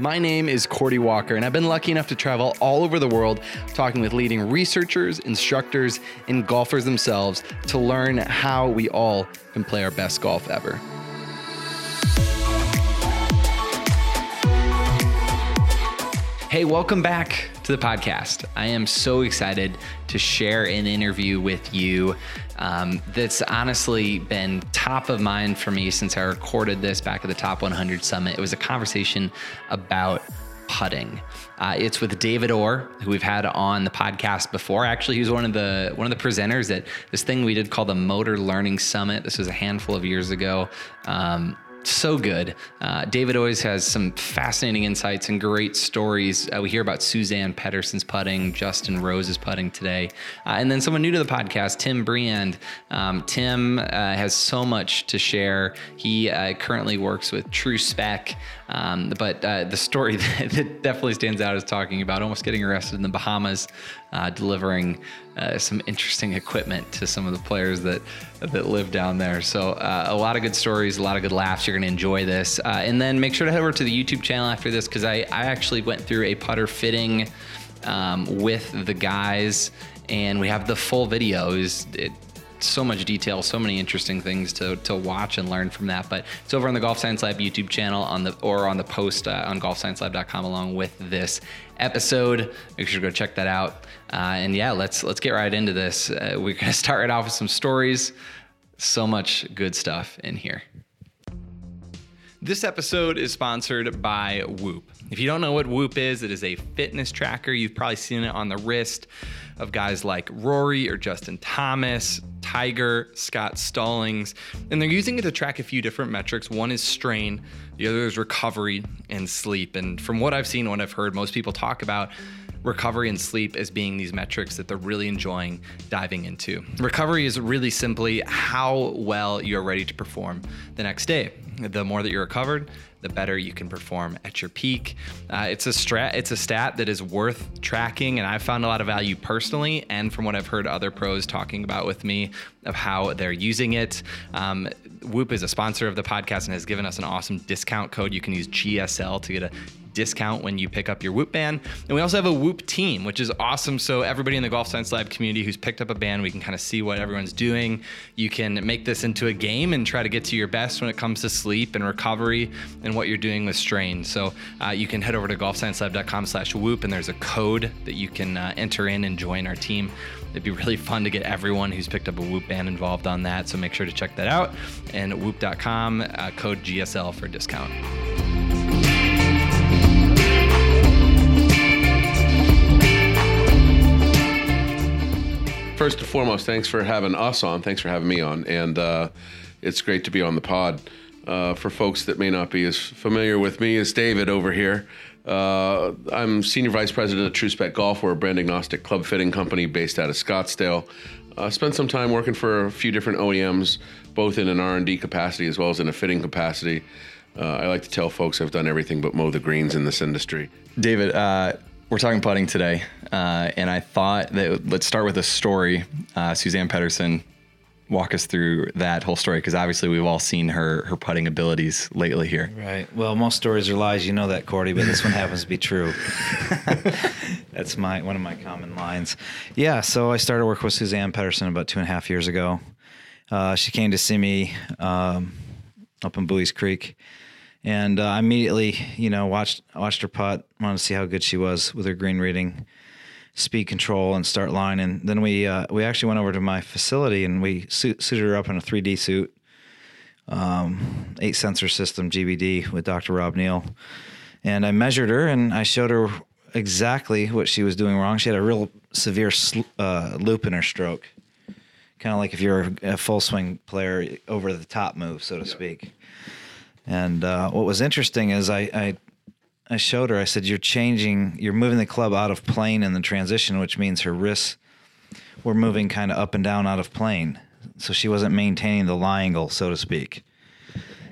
My name is Cordie Walker, and I've been lucky enough to travel all over the world talking with leading researchers, instructors, and golfers themselves to learn how we all can play our best golf ever. Hey, welcome back to the podcast. I am so excited to share an interview with you um, that's honestly been top of mind for me since I recorded this back at the Top 100 Summit. It was a conversation about putting. Uh, it's with David Orr, who we've had on the podcast before. Actually, he was one of the one of the presenters at this thing we did called the Motor Learning Summit. This was a handful of years ago. Um, so good. Uh, David always has some fascinating insights and great stories. Uh, we hear about Suzanne Pettersen's putting, Justin Rose's putting today, uh, and then someone new to the podcast, Tim Briand. Um, Tim uh, has so much to share. He uh, currently works with True Spec, um, but uh, the story that definitely stands out is talking about almost getting arrested in the Bahamas, delivering some interesting equipment to some of the players that that live down there. So a lot of good stories, a lot of good laughs. You're going to enjoy this. Uh, and then make sure to head over to the YouTube channel after this because I, I actually went through a putter fitting um, with the guys and we have the full video. It, it, so much detail, so many interesting things to, to watch and learn from that. But it's over on the Golf Science Lab YouTube channel on the or on the post uh, on golfsciencelab.com along with this episode. Make sure to go check that out. Uh, and yeah, let's let's get right into this. Uh, we're gonna start right off with some stories. So much good stuff in here. This episode is sponsored by Whoop. If you don't know what Whoop is, it is a fitness tracker. You've probably seen it on the wrist of guys like Rory or Justin Thomas, Tiger, Scott Stallings. And they're using it to track a few different metrics. One is strain, the other is recovery and sleep. And from what I've seen, what I've heard, most people talk about recovery and sleep as being these metrics that they're really enjoying diving into. Recovery is really simply how well you're ready to perform the next day. The more that you're recovered, the better you can perform at your peak. Uh, it's a strat, it's a stat that is worth tracking, and I've found a lot of value personally, and from what I've heard other pros talking about with me of how they're using it. Um, Whoop is a sponsor of the podcast and has given us an awesome discount code. You can use GSL to get a discount when you pick up your Whoop band. And we also have a Whoop team, which is awesome. So everybody in the Golf Science Lab community who's picked up a band, we can kind of see what everyone's doing. You can make this into a game and try to get to your best when it comes to sleep and recovery and what you're doing with strain. So uh, you can head over to golfsciencelab.com slash whoop and there's a code that you can uh, enter in and join our team. It'd be really fun to get everyone who's picked up a Whoop band involved on that. So make sure to check that out. And whoop.com, uh, code GSL for discount. First and foremost, thanks for having us on. Thanks for having me on, and uh, it's great to be on the pod. Uh, for folks that may not be as familiar with me as David over here, uh, I'm senior vice president of True Spec Golf. We're a brand agnostic club fitting company based out of Scottsdale. Uh, spent some time working for a few different OEMs, both in an R&D capacity as well as in a fitting capacity. Uh, I like to tell folks I've done everything but mow the greens in this industry. David, uh, we're talking putting today, uh, and I thought that let's start with a story. Uh, Suzann Pettersen, walk us through that whole story because obviously we've all seen her her putting abilities lately here. Right. Well, most stories are lies, you know that, Cordie, but this one happens to be true. That's my one of my common lines. Yeah. So I started working with Suzanne Pettersen about two and a half years ago. Uh, she came to see me um, up in Buies Creek and uh, I immediately, you know, watched watched her putt. Wanted to see how good she was with her green reading, speed control, and start line. And then we uh, we actually went over to my facility and we suit, suited her up in a 3D suit, um, eight sensor system GBD with Dr. Rob Neal. And I measured her and I showed her exactly what she was doing wrong. She had a real severe sl- uh, loop in her stroke, kind of like if you're a full swing player over the top move, so to speak. And uh, what was interesting is I, I, I showed her. I said, "You're changing. You're moving the club out of plane in the transition, which means her wrists were moving kind of up and down out of plane. So she wasn't maintaining the lie angle, so to speak."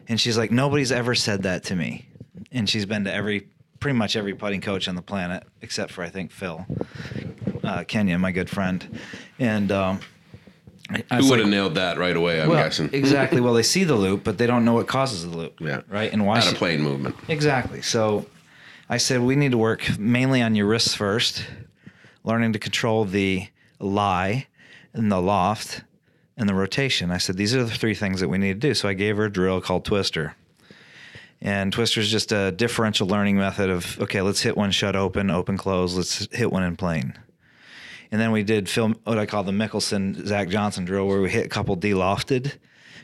And she's like, "Nobody's ever said that to me." And she's been to every, pretty much every putting coach on the planet, except for I think Phil uh, Kenyon, my good friend, and. Um, I Who would have like, nailed that right away? I'm well, guessing. exactly. Well, they see the loop, but they don't know what causes the loop. Yeah. Right. And why? Out of plane movement. Exactly. So, I said we need to work mainly on your wrists first, learning to control the lie and the loft and the rotation. I said these are the three things that we need to do. So I gave her a drill called Twister. And Twister is just a differential learning method of okay, let's hit one shut open, open close, let's hit one in plane. And then we did film what I call the Mickelson Zach Johnson drill, where we hit a couple de-lofted, a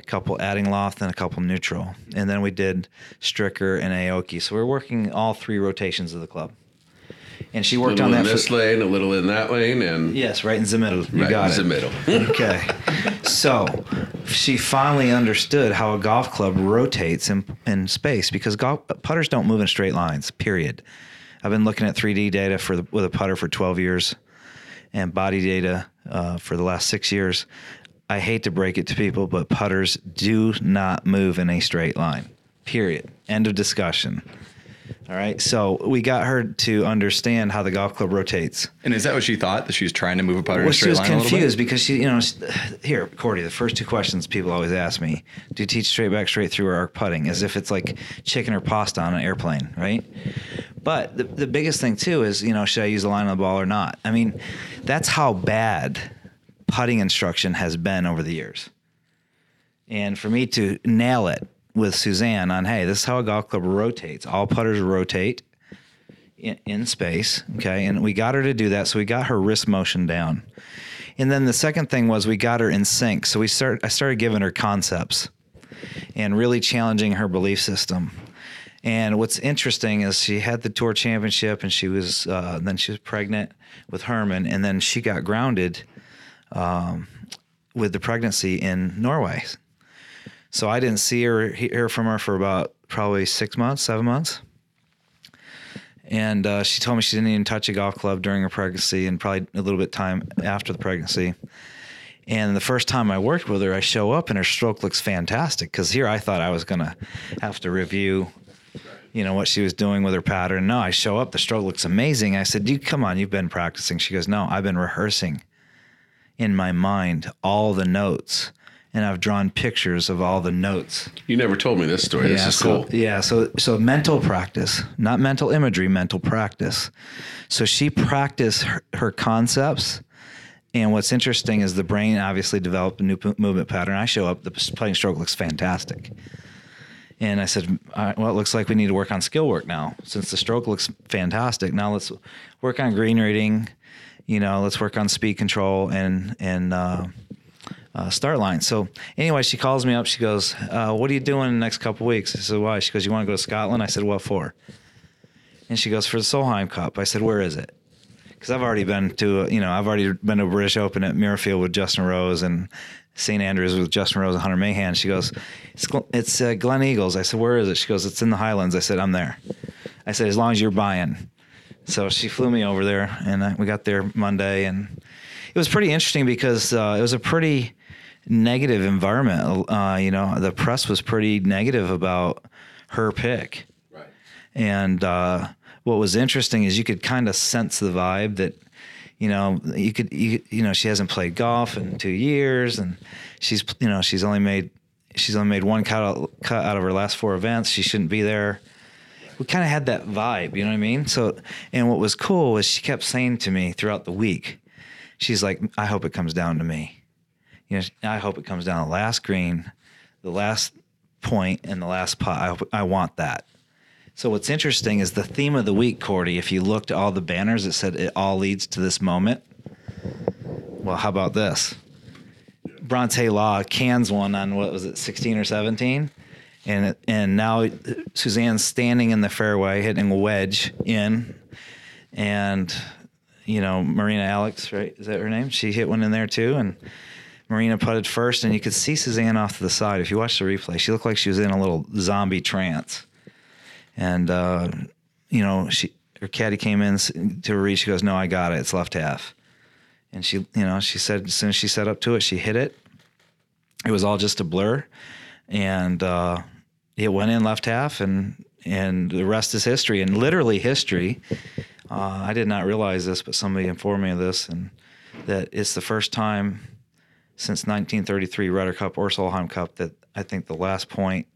couple adding loft, and a couple neutral. And then we did Stricker and Aoki. So we're working all three rotations of the club. And she worked on that in for this lane, a little in that lane, and yes, right in the middle. You right got in it. the middle. okay. So she finally understood how a golf club rotates in, in space because golf putters don't move in straight lines, period. I've been looking at 3D data for the, with a putter for 12 years and body data uh, for the last six years. I hate to break it to people, but putters do not move in a straight line, period. End of discussion. All right. So we got her to understand how the golf club rotates. And is that what she thought? That she was trying to move a putter in Well, a she straight was line a little bit? confused because she, you know, here, Cordie, the first two questions people always ask me: Do you teach straight back, straight through, or arc putting? As if it's like chicken or pasta on an airplane, right? But the, the biggest thing too is, you know, should I use the line on the ball or not? I mean, that's how bad putting instruction has been over the years. And for me to nail it with Suzanne on, hey, this is how a golf club rotates. All putters rotate in, in space. Okay. And we got her to do that. So we got her wrist motion down. And then the second thing was we got her in sync. So we start I started giving her concepts and really challenging her belief system. And what's interesting is she had the tour championship and she was uh, then she was pregnant with Herman and then she got grounded um, with the pregnancy in Norway. So I didn't see her hear from her for about probably six months, seven months. And uh, she told me she didn't even touch a golf club during her pregnancy and probably a little bit time after the pregnancy. And the first time i worked with her i show up and her stroke looks fantastic because here i thought i was going to have to review you know what she was doing with her pattern. No i show up the stroke looks amazing. I said you come on you've been practicing. She goes no i've been rehearsing in my mind all the notes and i've drawn pictures of all the notes you never told me this story. this is so, cool. Yeah, so so mental practice, not mental imagery, mental practice. So she practiced her, her concepts. And what's interesting is the brain obviously developed a new p- movement pattern. I show up, the playing stroke looks fantastic. And I said, All right, well, it looks like we need to work on skill work now. Since the stroke looks fantastic, now let's work on green rating. You know, let's work on speed control and and uh, uh, start line. So anyway, she calls me up. She goes, uh, "What are you doing in the next couple weeks?" I said, "Why?" She goes, "You want to go to Scotland?" I said, "What for?" And she goes, "For the Solheim Cup." I said, "Where is it?" Because I've already been to, you know, I've already been to British Open at Muirfield with Justin Rose and St Andrews with Justin Rose and Hunter Mahan. She goes, "It's it's uh, Gleneagles." I said, "Where is it?" She goes, "It's in the Highlands." I said, "I'm there." I said, "As long as you're buying." So she flew me over there, and I, we got there Monday, and it was pretty interesting because uh, it was a pretty negative environment. Uh, you know, the press was pretty negative about her pick, Right. and uh, what was interesting is you could kind of sense the vibe that. You know, you could, you, you know, she hasn't played golf in two years, and she's, you know, she's only made, she's only made one cut out, cut out of her last four events. She shouldn't be there we kind of had that vibe, you know what I mean? So, and what was cool was she kept saying to me throughout the week, she's like, I hope it comes down to me. You know, I hope it comes down to the last green, the last point, and the last pot. I, I want that. So what's interesting is the theme of the week, Cordie. If you looked at all the banners, it said it all leads to this moment. Well, how about this? Bronte Law cans one on what was it, 16 or 17? And and now Suzanne's standing in the fairway hitting a wedge in, and you know Marina Alex, right? Is that her name? She hit one in there too, and Marina putted first, and you could see Suzanne off to the side. If you watch the replay, she looked like she was in a little zombie trance, and uh, you know she her caddy came in to reach. She goes, "No, I got it. It's left half." And she, you know, she said as soon as she set up to it, she hit it. It was all just a blur, and uh, it went in left half, and and the rest is history, and literally history. Uh, I did not realize this, but somebody informed me of this, and that it's the first time since 1933 Ryder Cup or Solheim Cup that I think the last point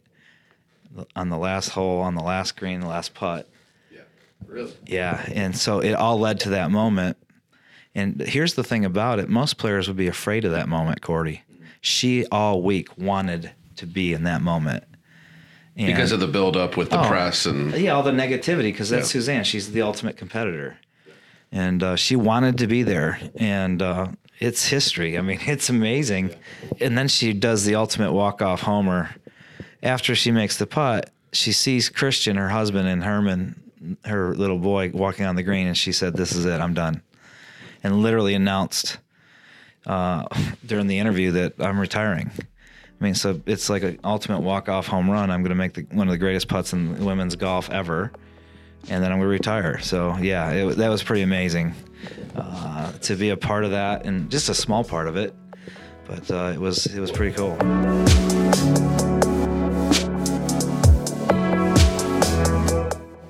on the last hole on the last green, the last putt, Yeah, Really? Yeah, and so it all led to that moment. And here's the thing about it: most players would be afraid of that moment, Cordie. She all week wanted to be in that moment. And- Because of the buildup with the Oh, press and yeah, all the negativity because that's Yeah. Suzanne. She's the ultimate competitor, and uh, she wanted to be there, and uh, it's history. I mean, it's amazing. And then she does the ultimate walk off homer. After she makes the putt, she sees Christian, her husband, and Herman, her little boy, walking on the green, and she said, "This is it. I'm done," and literally announced uh, during the interview that I'm retiring. I mean, so it's like an ultimate walk-off home run. I'm going to make the, one of the greatest putts in women's golf ever, and then I'm going to retire. So yeah, it, that was pretty amazing uh, to be a part of that, and just a small part of it. But uh, it was it was pretty cool.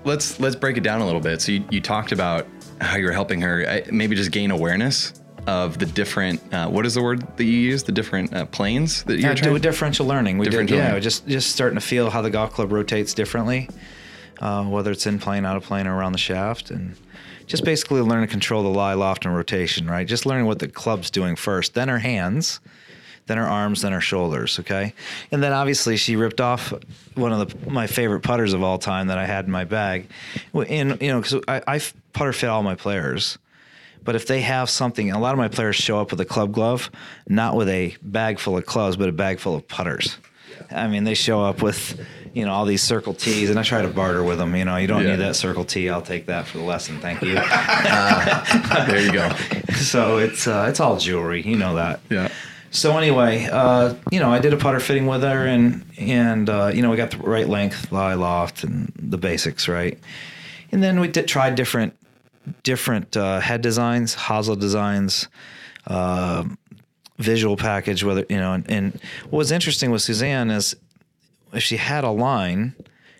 Let's let's break it down a little bit. So you, you talked about how you're helping her maybe just gain awareness of the different uh, what is the word that you use the different uh, planes that you're Yeah, trying do a differential learning. We Differential did, yeah, learning. just just starting to feel how the golf club rotates differently, uh, whether it's in plane, out of plane, or around the shaft, and just basically learn to control the lie, loft, and rotation. Right, just learning what the club's doing first, then her hands, then her arms, then her shoulders. Okay, and then obviously she ripped off one of the, my favorite putters of all time that I had in my bag, and you know because I, I putter fit all my players. But if they have something, a lot of my players show up with a club glove, not with a bag full of clubs, but a bag full of putters. I mean, they show up with, you know, all these circle tees, and I try to barter with them. You know, you don't Yeah. need that circle tee. I'll take that for the lesson. Thank you. there you go so it's uh, it's all jewelry. You know that. yeah So anyway, uh, you know, I did a putter fitting with her, and and uh, you know, we got the right length, lie, loft, and the basics right. And then we did tried different different uh, head designs, hosel designs, uh, visual package. Whether you know, and, and what was interesting with Suzanne is if she had a line,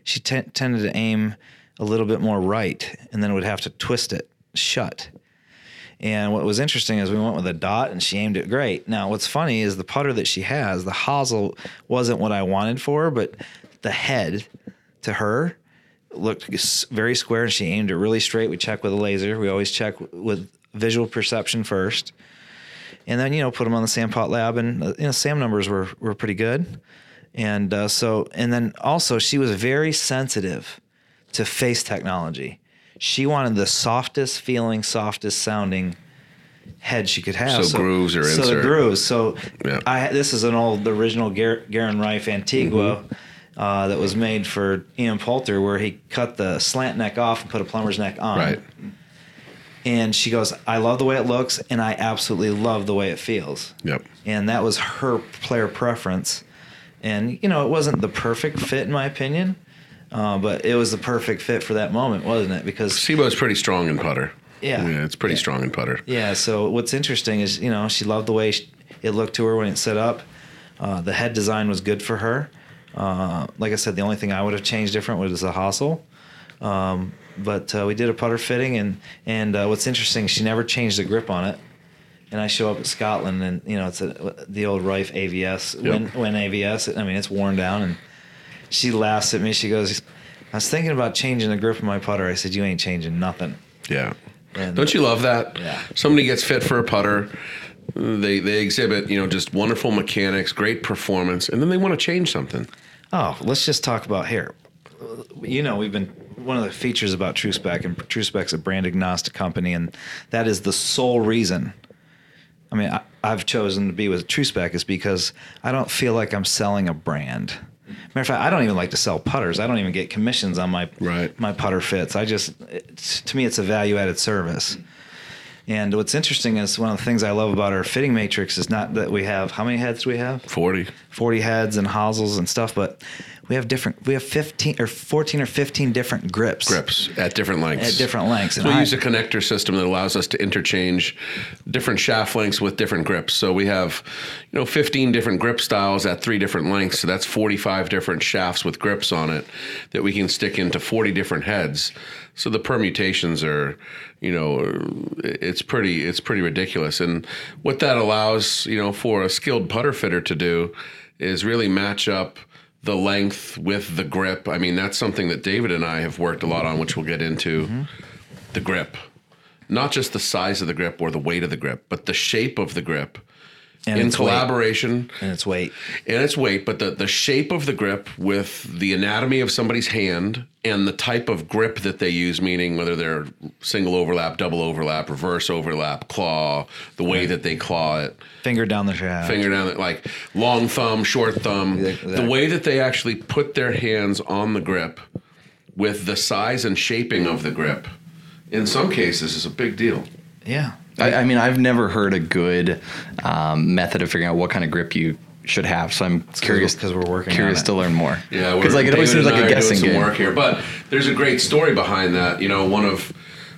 she te- tended to aim a little bit more right, and then would have to twist it shut. And what was interesting is we went with a dot and she aimed it great. Now, what's funny is the putter that she has, the hosel wasn't what I wanted for her, but the head to her looked very square and she aimed it really straight. We check with a laser. We always check with visual perception first. And then, you know, put them on the SAM PuttLab and, uh, you know, SAM numbers were, were pretty good. And uh, so, and then also she was very sensitive to face technology. She wanted the softest feeling, softest sounding head she could have. So grooves or so the grooves. So Yeah. I this is an old the original Gar- Guerin Rife Antigua Mm-hmm. Uh, that was made for Ian Poulter, where he cut the slant neck off and put a plumber's neck on. right. And she goes, "I love the way it looks, and I absolutely love the way it feels." Yep. and that was her player preference. And you know, it wasn't the perfect fit in my opinion, uh, but it was the perfect fit for that moment, wasn't it? Because Sibo's pretty strong in putter. Yeah. Yeah, it's pretty Yeah. strong in putter. yeah, so what's interesting is you know she loved the way sh it looked to her when it set up. Uh, the head design was good for her. Uh, like I said, the only thing I would have changed different was the hosel. Um, but uh, we did a putter fitting, and and uh, what's interesting, she never changed the grip on it. And I show up at Scotland, and you know it's a, the old Rife AVS, Yep. AVS. I mean, it's worn down, and she laughs at me. She goes, "I was thinking about changing the grip of my putter." I said, "You ain't changing nothing." Yeah. And- Don't you love that? Yeah. Somebody gets fit for a putter. They they exhibit, you know, just wonderful mechanics, great performance, and then they want to change something. Oh, let's just talk about hair. You know, we've been one of the features about TrueSpec, and TrueSpec's a brand agnostic company, and that is the sole reason. I mean, I, I've chosen to be with TrueSpec is because I don't feel like I'm selling a brand. Matter of fact, I don't even like to sell putters. I don't even get commissions on my Right. my putter fits. I just, to me, it's a value added service. And what's interesting is one of the things I love about our fitting matrix is not that we have how many heads do we have? Forty. 40 heads and hosels and stuff, but we have different, we have 15 or 14 or 15 different grips. grips at different lengths. At different lengths. So we I- use a connector system that allows us to interchange different shaft lengths with different grips. So we have, you know, 15 different grip styles at three different lengths. So that's 45 different shafts with grips on it that we can stick into 40 different heads. So the permutations are, you know, it's pretty it's pretty ridiculous. And what that allows, you know, for a skilled putter fitter to do is really match up the length with the grip. I mean, that's something that David and I have worked a lot on, which we'll get into. Mm-hmm. The grip, not just the size of the grip or the weight of the grip, but the shape of the grip. And in its weight. collaboration and its weight. and its weight, but the, the shape of the grip with the anatomy of somebody's hand and the type of grip that they use, meaning whether they're single overlap, double overlap, reverse overlap, claw, the way that they claw it, Finger down the shaft. finger down, it, like long thumb, short thumb, Exactly. the way that they actually put their hands on the grip with the size and shaping of the grip, in some cases, is a big deal. Yeah. I, I mean, I've never heard a good um, method of figuring out what kind of grip you should have. So I'm curious because we're working on curious it. to learn more. Yeah, because like it always seems like a are guessing some game. work here, but there's a great story behind that. You know, one of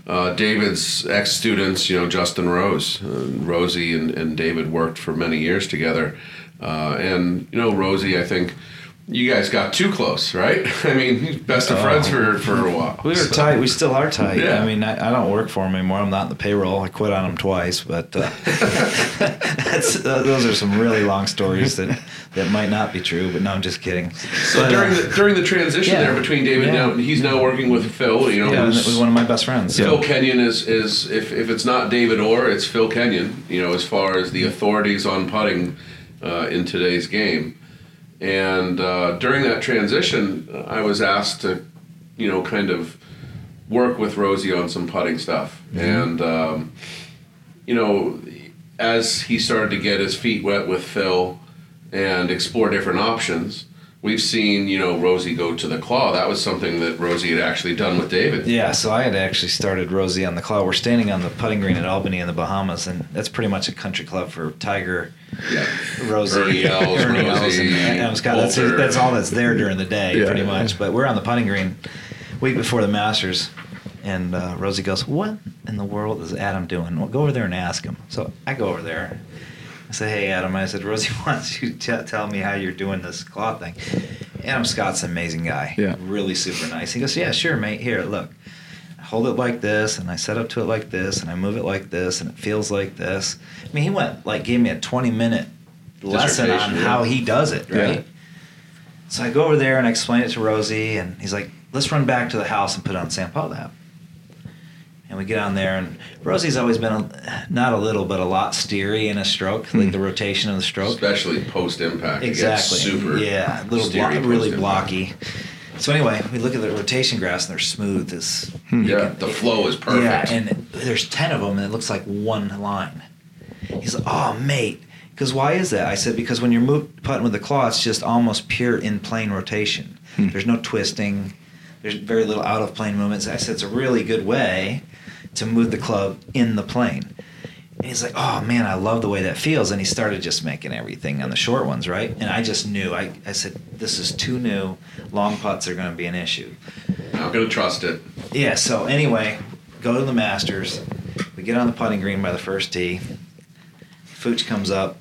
uh, David's ex students, you know, Justin Rose, uh, Rosie and, and David worked for many years together, uh, and you know, Rosie, I think. You guys got too close, right? I mean, best of friends for, for a while. We were So- tight. We still are tight. Yeah. I mean, I, I don't work for him anymore. I'm not in the payroll. I quit on him twice, but uh, that's, uh, those are some really long stories that, that might not be true. But no, I'm just kidding. So But, during uh, the during the transition yeah. there between David Yeah. now, he's now working with Phil. You know, yeah, and who's- it was one of my best friends. So. Phil Kenyon is is if, if it's not David Orr, it's Phil Kenyon. You know, as far as the authorities on putting uh, in today's game, and uh, during that transition, uh, I was asked to, you know, kind of work with Rosie on some putting stuff, and um, you know, as he started to get his feet wet with Phil and explore different options. We've seen, you know, Rosie go to the claw. That was something that Rosie had actually done with David. Yeah, so I had actually started Rosie on the claw. We're standing on the putting green at Albany in the Bahamas, and that's pretty much a country club for Tiger, Yeah. Rosie, Ernie Ernie Els, Rosie, and Adam Scott. That's, that's all that's there during the day, Yeah. pretty much. But we're on the putting green week before the Masters, and uh, Rosie goes, "What in the world is Adam doing? Well, go over there and ask him." So I go over there. I said, "Hey, Adam," I said, "Rosie wants you to tell me how you're doing this claw thing." Adam Scott's an amazing guy. Yeah. Really super nice. He goes, "Yeah, sure, mate. Here, look." I hold it like this, and I set up to it like this, and I move it like this, and it feels like this. I mean, he went like gave me a 20 minute lesson on yeah. how he does it, right? Yeah. So I go over there and I explain it to Rosie, and he's like, "Let's run back to the house and put on SAM PuttLab." And we get on there, and Rosie's always been a, not a little, but a lot steery in a stroke, Hmm. like the rotation of the stroke. especially post impact. Exactly. super. Yeah, a little blo- really post-impact. blocky. So anyway, we look at the rotation graphs, and they're smooth as. Hmm. Yeah, the flow is perfect. Yeah, and there's ten of them, and it looks like one line. He's like, "Oh, mate." Because why is that? I said because when you're move, putting with the claw, it's just almost pure in plane rotation. Hmm. There's no twisting. There's very little out of plane movements. I said it's a really good way to move the club in the plane. And he's like, "Oh man, I love the way that feels." And he started just making everything on the short ones, right? And I just knew. I, I said, "This is too new. Long putts are going to be an issue." Not gonna trust it. Yeah, so anyway, go to the Masters. We get on the putting green by the first tee. Fooch comes up.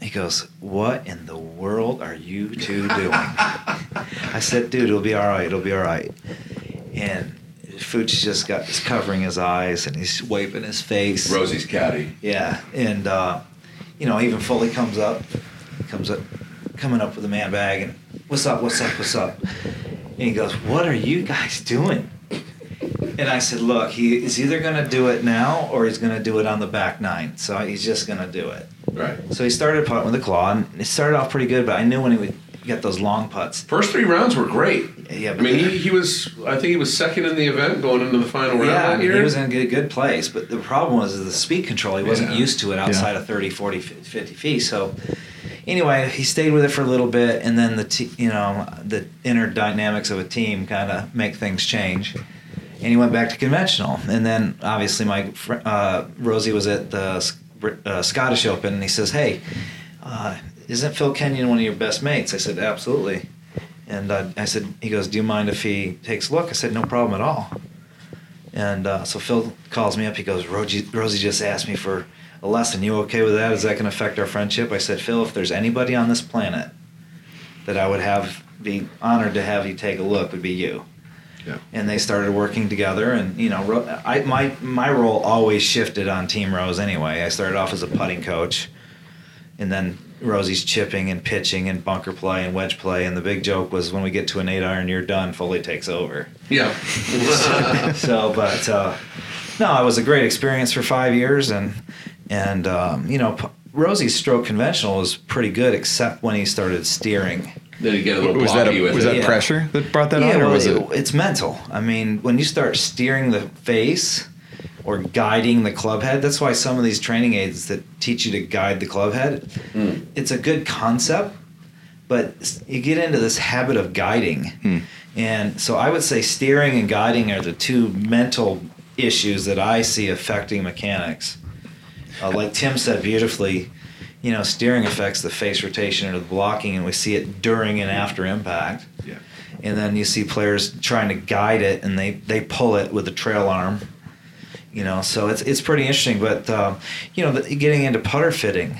He goes, What in the world are you two doing? I said, Dude, it'll be all right. It'll be all right. And Fooch just got is covering his eyes and he's wiping his face. Rosie's caddy. Yeah, and uh, you know, even Foley comes up, comes up, coming up with a man bag, and what's up, what's up, what's up? And he goes, "What are you guys doing?" And I said, "Look, he is either going to do it now or he's going to do it on the back nine. So he's just going to do it." Right. So he started putting with the claw, and it started off pretty good, but I knew when he would get those long putts. First three rounds were great. Yeah, I but mean, he, he was. I think he was second in the event going into the final round Yeah, I that mean, year. he was in a good, good place, but the problem was the speed control. He wasn't Yeah. used to it outside of 30, 40, 50 feet. So anyway, he stayed with it for a little bit, and then the te- you know the inner dynamics of a team kind of make things change. And he went back to conventional, and then obviously my fr- uh, Rosie was at the uh, Scottish Open, and he says, "Hey, uh, isn't Phil Kenyon one of your best mates?" I said, "Absolutely." And uh, I said, he goes, "Do you mind if he takes a look?" I said, "No problem at all." And uh, so Phil calls me up. He goes, Rosie, Rosie just asked me for a lesson. You okay with that? Is that going to affect our friendship? I said, Phil, if there's anybody on this planet that I would have be honored to have you take a look, would be you. Yeah. And they started working together, and you know, I, my my role always shifted on Team Rose anyway. I started off as a putting coach, and then Rosie's chipping and pitching and bunker play and wedge play. And the big joke was when we get to an eight iron, you're done. Foley takes over. Yeah. so, but uh, no, it was a great experience for five years, and and um, you know, P- Rosie's stroke conventional was pretty good, except when he started steering. then you get a little Was that a, with was it. that Yeah. pressure that brought that on, or well, was it? It's mental. I mean, when you start steering the face or guiding the club head, that's why some of these training aids that teach you to guide the club head, Hmm. it's a good concept, but you get into this habit of guiding. Hmm. And so I would say steering and guiding are the two mental issues that I see affecting mechanics. Uh, like Tim said beautifully, you know, steering affects the face rotation or the blocking, and we see it during and after impact Yeah. and then you see players trying to guide it and they they pull it with the trail arm you know so it's it's pretty interesting but um, you know the, getting into putter fitting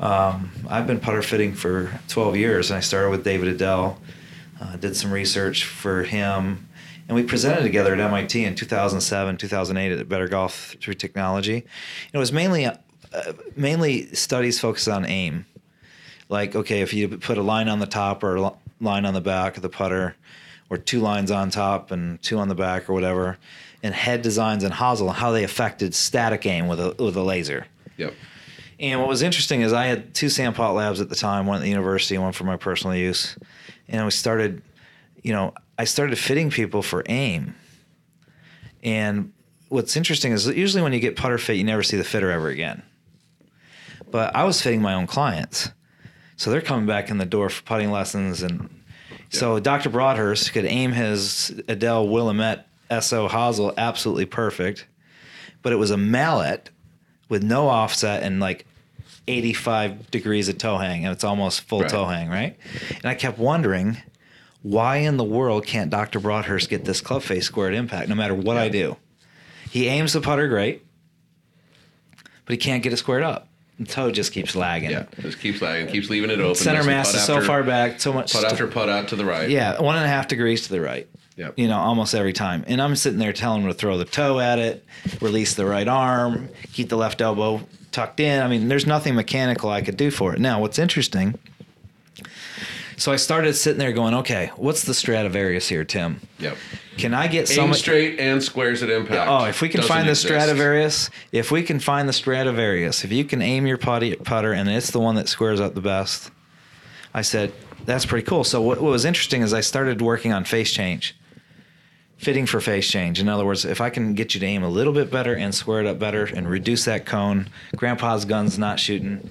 um, i've been putter fitting for 12 years and i started with david Edel uh, did some research for him and we presented together at mit in 2007 2008 at better golf through technology. It was mainly uh, mainly studies focused on aim. Like okay if you put a line on the top or a line on the back of the putter or two lines on top and two on the back or whatever and head designs and hosel and how they affected static aim with a with a laser Yep. and what was interesting is I had two SAM PuttLabs at the time, one at the university one for my personal use. And we started, you know, I started fitting people for aim. And what's interesting is usually when you get putter fit, you never see the fitter ever again. But I was fitting my own clients. So they're coming back in the door for putting lessons. And so Dr. Broadhurst could aim his Edel Willamette SO hosel absolutely perfect. But it was a mallet with no offset and like 85 degrees of toe hang, and it's almost full Right. toe hang, right? And I kept wondering, why in the world can't Dr. Broadhurst get this club face squared impact no matter what I do? He aims the putter great, but he can't get it squared up. The toe just keeps lagging. Yeah. Just keeps lagging, keeps leaving it open. Center mass is so after- far back, so much. Putt st- after putt out to the right. yeah, one and a half degrees to the right. Yep. You know, almost every time. And I'm sitting there telling him to throw the toe at it, release the right arm, keep the left elbow tucked in. I mean, there's nothing mechanical I could do for it. Now, what's interesting, so I started sitting there going, okay, what's the Stradivarius here, Tim? Yep. Can I get Aim some straight and squares at impact. Oh, if we can Doesn't find the. Stradivarius, if we can find the Stradivarius, if you can aim your putty, putter and it's the one that squares up the best, I said, that's pretty cool. So what, what was interesting is I started working on face change, fitting for face change. In other words, if I can get you to aim a little bit better and square it up better and reduce that cone, Grandpa's gun's not shooting,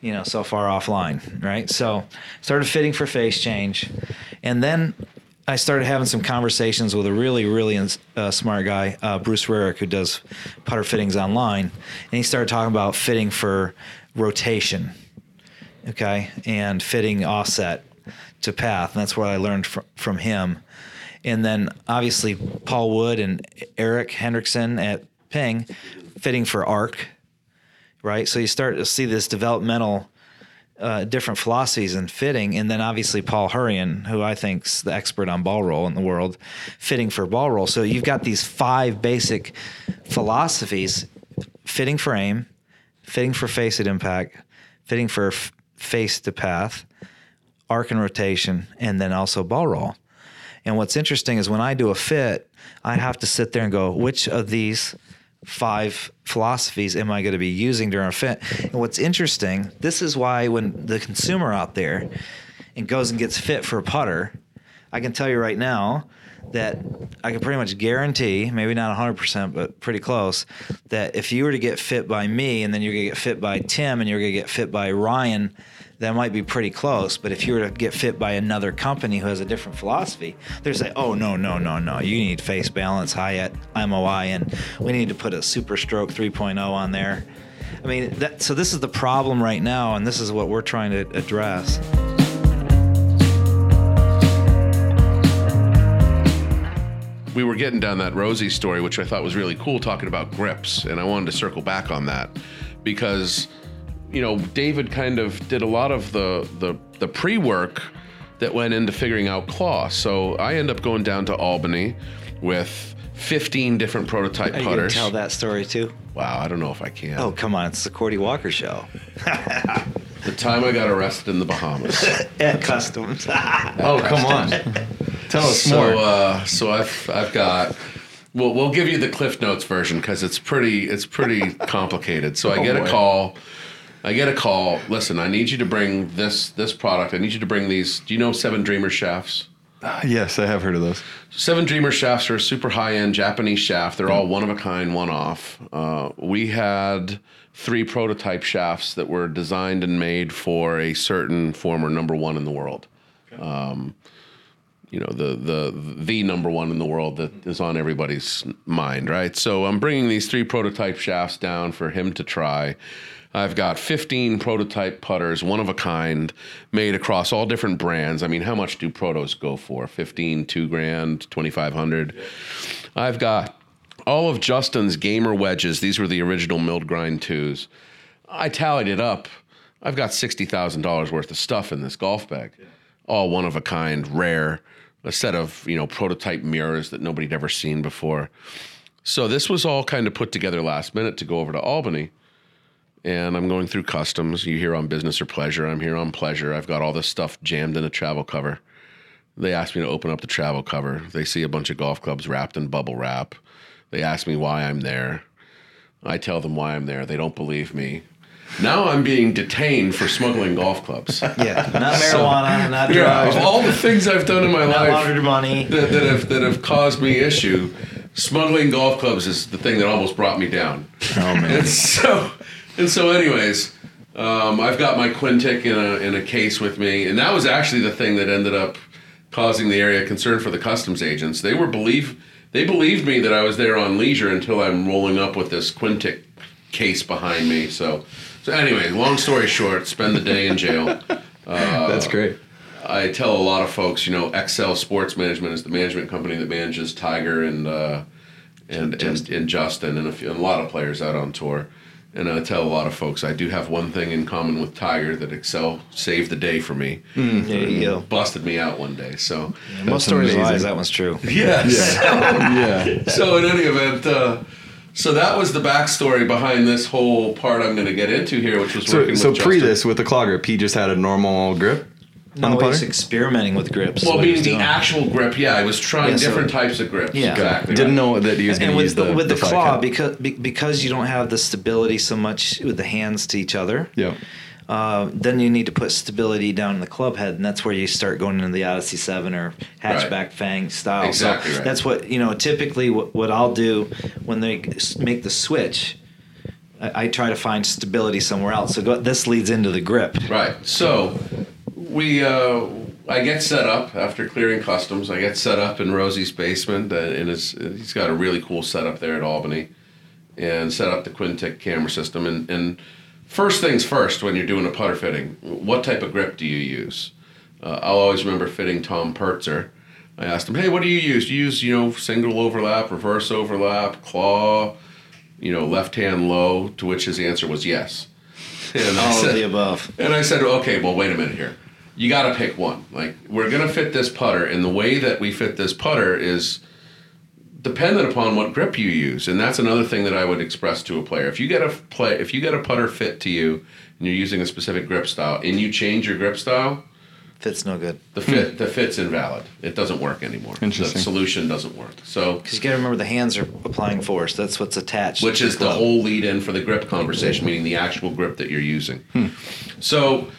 you know, so far offline, right? So started fitting for face change, and then I started having some conversations with a really, really uh, smart guy, uh, Bruce Rearick, who does putter fittings online, and he started talking about fitting for rotation, okay, and fitting offset to path, and that's what I learned fr- from him. And then obviously Paul Wood and Eric Hendrickson at Ping fitting for arc, right? So you start to see this developmental uh, different philosophies in fitting, and then obviously Paul Hurrion, who I think's the expert on ball roll in the world, fitting for ball roll. So you've got these five basic philosophies: fitting for aim, fitting for face at impact, fitting for f- face to path, arc and rotation, and then also ball roll. And what's interesting is when I do a fit, I have to sit there and go, which of these five philosophies am I going to be using during a fit? And what's interesting, this is why when the consumer out there and goes and gets fit for a putter, I can tell you right now that I can pretty much guarantee, maybe not 100%, but pretty close, that if you were to get fit by me and then you're going to get fit by Tim and you're going to get fit by Ryan, that might be pretty close. But if you were to get fit by another company who has a different philosophy, they're saying, oh, no, no, no, no. You need face balance, high at MOI, and we need to put a super stroke 3.0 on there. I mean, that, so this is the problem right now, and this is what we're trying to address. we were getting down that Rosie story, which I thought was really cool, talking about grips, and I wanted to circle back on that because you know David kind of did a lot of the the, the pre work that went into figuring out claw. So I end up going down to Albany with 15 different prototype Are putters. to tell that story too? Wow, I don't know if I can. Oh, come on. It's the Cordie Walker show. The time I got arrested in the Bahamas. At customs. Oh, come on. Tell us so, more. uh, so I've I've got. Well, we'll give you the Cliff Notes version because it's pretty it's pretty complicated. So I get a call. I get a call. Listen, I need you to bring this this product. I need you to bring these. Do you know Seven Dreamer shafts? yes, I have heard of those. Seven Dreamer shafts are a super high end Japanese shaft. They're all one of a kind, one off. Uh, we had three prototype shafts that were designed and made for a certain former number one in the world. Um, you know the the the number one in the world that is on everybody's mind, right? So I'm bringing these three prototype shafts down for him to try. I've got 15 prototype putters, one of a kind, made across all different brands. I mean, how much do protos go for? 15, 2 grand, 2500. I've got all of Justin's gamer wedges. These were the original milled grind twos. I tallied it up. I've got $60,000 worth of stuff in this golf bag. All one of a kind, rare, a set of, you know, prototype mirrors that nobody'd ever seen before. So this was all kind of put together last minute to go over to Albany. And I'm going through customs. You here on business or pleasure. I'm here on pleasure. I've got all this stuff jammed in a travel cover. They asked me to open up the travel cover. They see a bunch of golf clubs wrapped in bubble wrap. They ask me why I'm there. I tell them why I'm there. They don't believe me. Now I'm being detained for smuggling golf clubs. yeah, not marijuana, not Yeah, drugs, of all the things I've done in my not life laundered money. that, that have that have caused me issue, smuggling golf clubs is the thing that almost brought me down. Oh man. And so, and so, anyways, um, I've got my Quintic in a in a case with me, and that was actually the thing that ended up causing the area of concern for the customs agents. They were believe they believed me that I was there on leisure until I'm rolling up with this Quintic case behind me. So, so anyway, long story short, spend the day in jail. That's great. I tell a lot of folks, you know, Excel Sports Management is the management company that manages Tiger and uh, and, and and Justin and a, few, and a lot of players out on tour. And I tell a lot of folks, I do have one thing in common with Tiger that Excel saved the day for me. There you go. Busted me out one day. So Most stories lies. That one's true. yes. Yeah. so in any event, uh, so that was the backstory behind this whole part I'm going to get into here, which was So, working so with pre Justin. this with the claw grip, he just had a normal grip on No, the he's putter. experimenting with grips. Well, being the doing. actual grip, yeah, I was trying Yeah, so- different types of grips. Yeah. exactly. Didn't right. know that he was going to with use the with the, five claw count. because be- because you don't have the stability so much with the hands to each other. Yeah. Uh, then you need to put stability down in the club head, and that's where you start going into the Odyssey Seven or hatchback Right. Fang style. Exactly so right. That's what you know. Typically, what, what I'll do when they make the switch, I, I try to find stability somewhere else. So go, this leads into the grip. Right. So we, uh, I get set up after clearing customs. I get set up in Rosie's basement, uh, and his, he's got a really cool setup there at Albany, and set up the Quintic camera system. And, and first things first, when you're doing a putter fitting, what type of grip do you use? Uh, I'll always remember fitting Tom Pertzer. I asked him, "Hey, what do you use? Do you use you know single overlap, reverse overlap, claw, you know left hand low?" To which his answer was yes. And I All said- of the above. and I said, okay, well, wait a minute here. You got to pick one. Like, we're going to fit this putter, and the way that we fit this putter is dependent upon what grip you use. And that's another thing that I would express to a player. If you get a play, if you get a putter fit to you, and you're using a specific grip style, and you change your grip style, Fit's no good. the fit the fit's invalid. It doesn't work anymore. Interesting. The solution doesn't work. So, Because you got to remember the hands are applying force. That's what's attached. which to is the club. whole lead in for the grip conversation, meaning the actual grip that you're using. Hmm. So,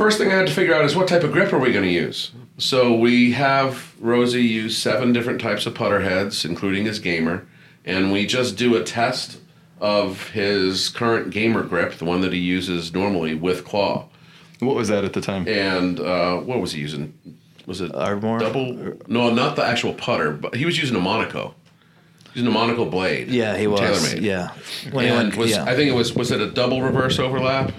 first thing I had to figure out is what type of grip are we going to use? So, we have Rosie use seven different types of putter heads, including his gamer, and we just do a test of his current gamer grip, the one that he uses normally with claw. What was that at the time? And uh, what was he using? Was it Ardmore? double? No, not the actual putter, but he was using a Monaco. Using a Monaco blade. Yeah, he was. TaylorMade. Yeah. When he and went, was yeah. I think it was was it a double reverse overlap?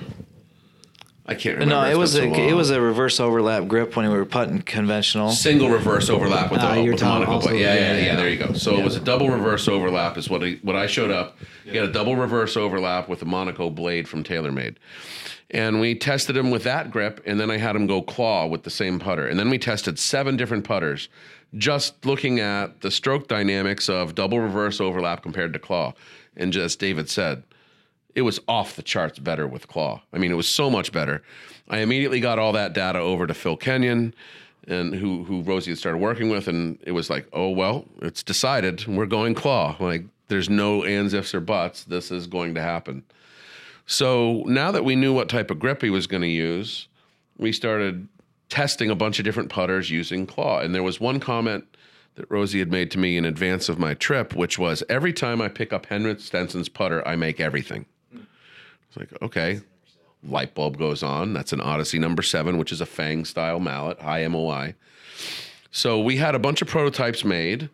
I can't remember. no, it was so a long. it was a reverse overlap grip when we were putting conventional. single reverse overlap with Ah, the, with the talking Monaco also- blade. Yeah, yeah, yeah, yeah, yeah. There you go. So it was a double reverse overlap is what I, what I showed up. You got a double reverse overlap with a Monaco blade from TaylorMade. And we tested him with that grip, and then I had him go claw with the same putter. And then we tested seven different putters, just looking at the stroke dynamics of double reverse overlap compared to claw. And just David said, it was off the charts better with claw. I mean, it was so much better. I immediately got all that data over to Phil Kenyon, and who who Rosie had started working with, and it was like, oh well, it's decided. We're going claw. Like there's no ands, ifs, or buts. This is going to happen. So now that we knew what type of grip he was going to use, we started testing a bunch of different putters using claw. And there was one comment that Rosie had made to me in advance of my trip, which was every time I pick up Henrik Stenson's putter, I make everything. It's like, okay. Light bulb goes on. That's an Odyssey number seven, which is a Fang style mallet, high MOI. So we had a bunch of prototypes made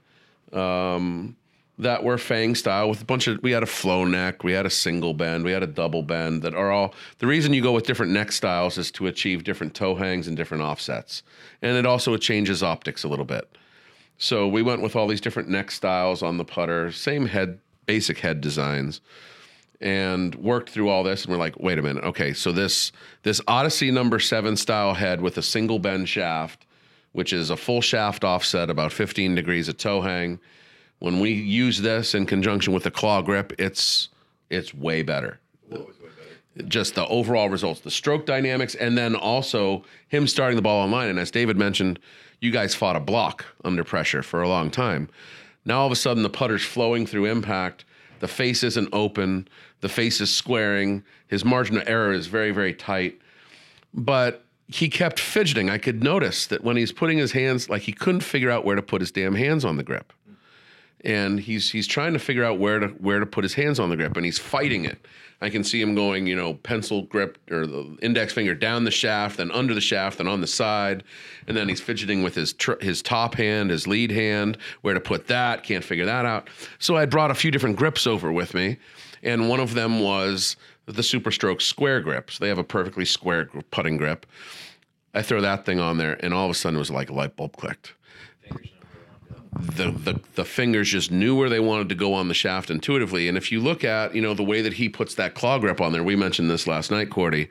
um, that were Fang style with a bunch of. We had a flow neck, we had a single bend, we had a double bend. That are all. The reason you go with different neck styles is to achieve different toe hangs and different offsets, and it also changes optics a little bit. So we went with all these different neck styles on the putter, same head, basic head designs and worked through all this and we're like wait a minute okay so this this odyssey number seven style head with a single bend shaft which is a full shaft offset about 15 degrees of toe hang when we use this in conjunction with the claw grip it's it's way better. Just the overall results the stroke dynamics and then also him starting the ball online. And as david mentioned you guys fought a block under pressure for a long time. Now all of a sudden the putter's flowing through impact the face isn't open the face is squaring. His margin of error is very, very tight. But he kept fidgeting. I could notice that when he's putting his hands, like he couldn't figure out where to put his damn hands on the grip. And he's he's trying to figure out where to where to put his hands on the grip, and he's fighting it. I can see him going, you know, pencil grip or the index finger down the shaft, then under the shaft, then on the side, and then he's fidgeting with his tr- his top hand, his lead hand, where to put that. Can't figure that out. So I brought a few different grips over with me, and one of them was the Super Stroke square grips. They have a perfectly square putting grip. I throw that thing on there, and all of a sudden it was like a light bulb clicked. The, the the fingers just knew where they wanted to go on the shaft intuitively. And if you look at you know the way that he puts that claw grip on there, we mentioned this last night, Cordie.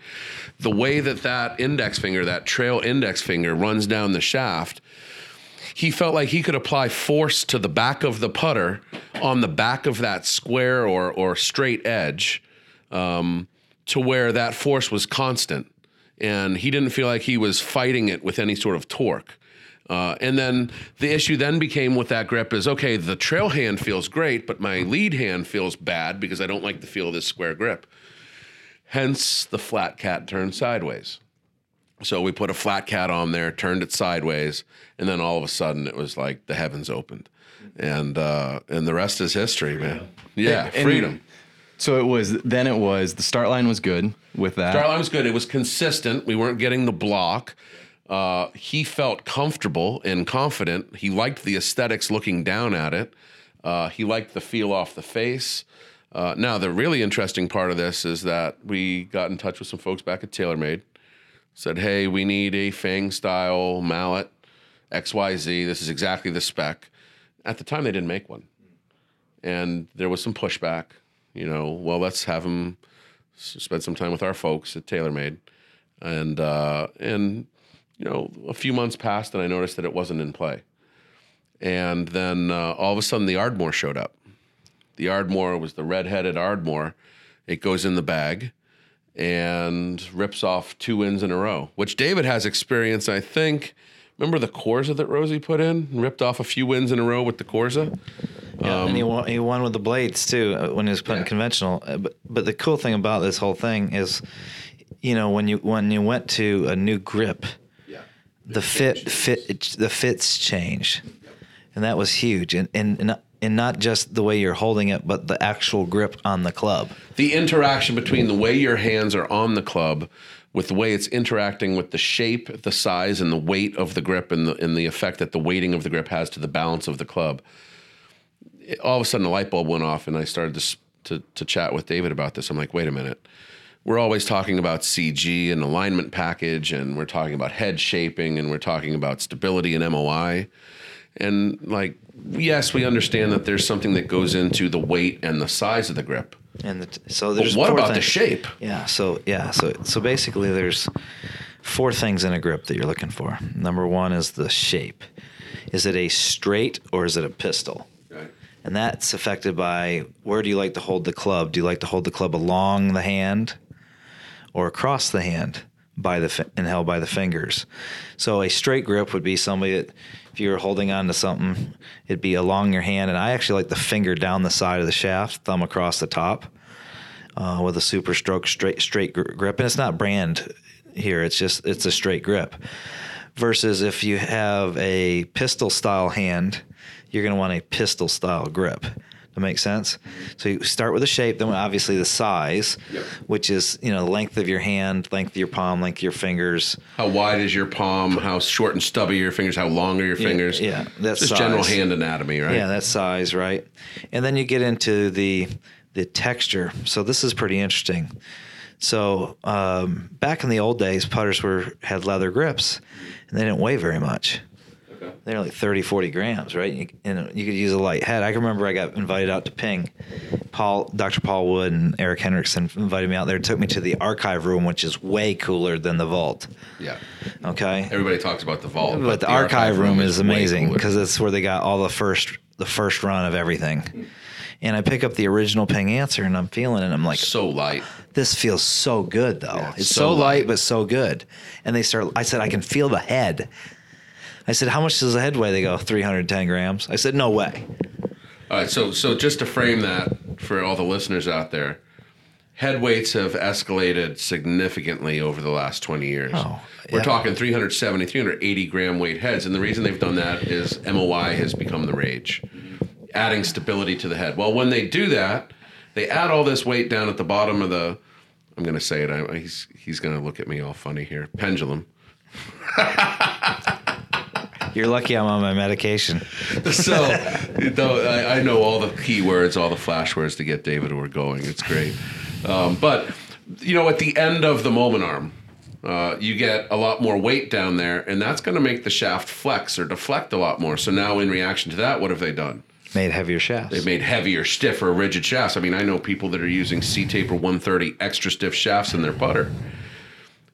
The way that that index finger, that trail index finger, runs down the shaft, he felt like he could apply force to the back of the putter on the back of that square or or straight edge um, to where that force was constant, and he didn't feel like he was fighting it with any sort of torque. Uh, and then the issue then became with that grip is okay, the trail hand feels great, but my lead hand feels bad because I don't like the feel of this square grip. Hence, the flat cat turned sideways. So we put a flat cat on there, turned it sideways, and then all of a sudden it was like the heavens opened, and uh, and the rest is history, man. Yeah, And- freedom. So it was then it was the start line was good with that. Start line was good. It was consistent. We weren't getting the block. Uh, he felt comfortable and confident. He liked the aesthetics looking down at it. Uh, he liked the feel off the face. Uh, now, the really interesting part of this is that we got in touch with some folks back at TaylorMade. Said, hey, we need a Fang style mallet, XYZ. This is exactly the spec. At the time, they didn't make one. And there was some pushback. You know, well, let's have them spend some time with our folks at TaylorMade. And, uh, and, you know, a few months passed and I noticed that it wasn't in play. And then uh, all of a sudden the Ardmore showed up. The Ardmore was the red-headed Ardmore. It goes in the bag and rips off two wins in a row, which David has experience, I think. Remember the Corza that Rosie put in? Ripped off a few wins in a row with the Corza? Yeah, and he won, he won with the blades too uh, when he was putting Yeah. conventional. Uh, But but the cool thing about this whole thing is, you know, when you when you went to a new grip, Yeah. the fit fit the fits change, and that was huge. And and and and not just the way you're holding it, but the actual grip on the club. the interaction between the way your hands are on the club with the way it's interacting with the shape, the size, and the weight of the grip and the, and the effect that the weighting of the grip has to the balance of the club. It- all of a sudden, the light bulb went off, and I started to, to, to chat with David about this. I'm like, wait a minute. We're always talking about CG and alignment package, and we're talking about head shaping, and we're talking about stability and MOI. And like, yes, we understand that there's something that goes into the weight and the size of the grip. And the, so But there's what four about the shape? Yeah. So yeah. So so basically, there's four things in a grip that you're looking for. Number one is the shape. Is it a straight or is it a pistol? Right. and that's affected by where do you like to hold the club? Do you like to hold the club along the hand or across the hand by the and held by the fingers? So a straight grip would be somebody that if you were holding on to something, it'd be along your hand, and I actually like the finger down the side of the shaft, thumb across the top, uh, with a super stroke straight straight grip, and it's not brand here. It's just it's a straight grip. Versus if you have a pistol style hand, you're going to want a pistol style grip. That makes sense. So you start with the shape, then obviously the size, Yep. which is you know the length of your hand, length of your palm, length of your fingers. How wide is your palm? How short and stubby are your fingers? How long are your fingers? yeah, that's just general hand anatomy, right? Yeah, that's size, right? And then you get into the the texture. So this is pretty interesting. So um, back in the old days, putters were had leather grips, and they didn't weigh very much. Okay. They're like 30, 40 grams, right? You, and you could use a light head. I can remember I got invited out to Ping. Paul, Dr. Paul Wood and Eric Hendrickson invited me out there. Took me to the archive room, which is way cooler than the vault. Yeah. Okay, Everybody talks about the vault, but the, archive, room, is, way amazing because that's where they got all the first the first run of everything. And I pick up the original Ping Anser, and I'm feeling it. I'm like, so light. this feels so good though. Yeah, it's so so, light, light. but so good. And they start. I said, I can feel the head. I said, how much does the head weigh? They go 310 grams. I said, no way. All right, so so just to frame that for all the listeners out there, head weights have escalated significantly over the last 20 years. Oh, We're yeah. talking 370, 380 gram weight heads, and the reason they've done that is MOI has become the rage, adding stability to the head. Well, when they do that, they add all this weight down at the bottom of the. I'm going to say it. I, he's he's going to look at me all funny here. Pendulum. You're lucky I'm on my medication. so though I, I know all the keywords, all the flash words to get David where we're going. It's great. Um, but you know, at the end of the moment arm, uh, you get a lot more weight down there, and that's going to make the shaft flex or deflect a lot more. So now, in reaction to that, what have they done? Made heavier shafts. They've made heavier, stiffer, rigid shafts. I mean, I know people that are using C Taper 130 extra stiff shafts in their putter.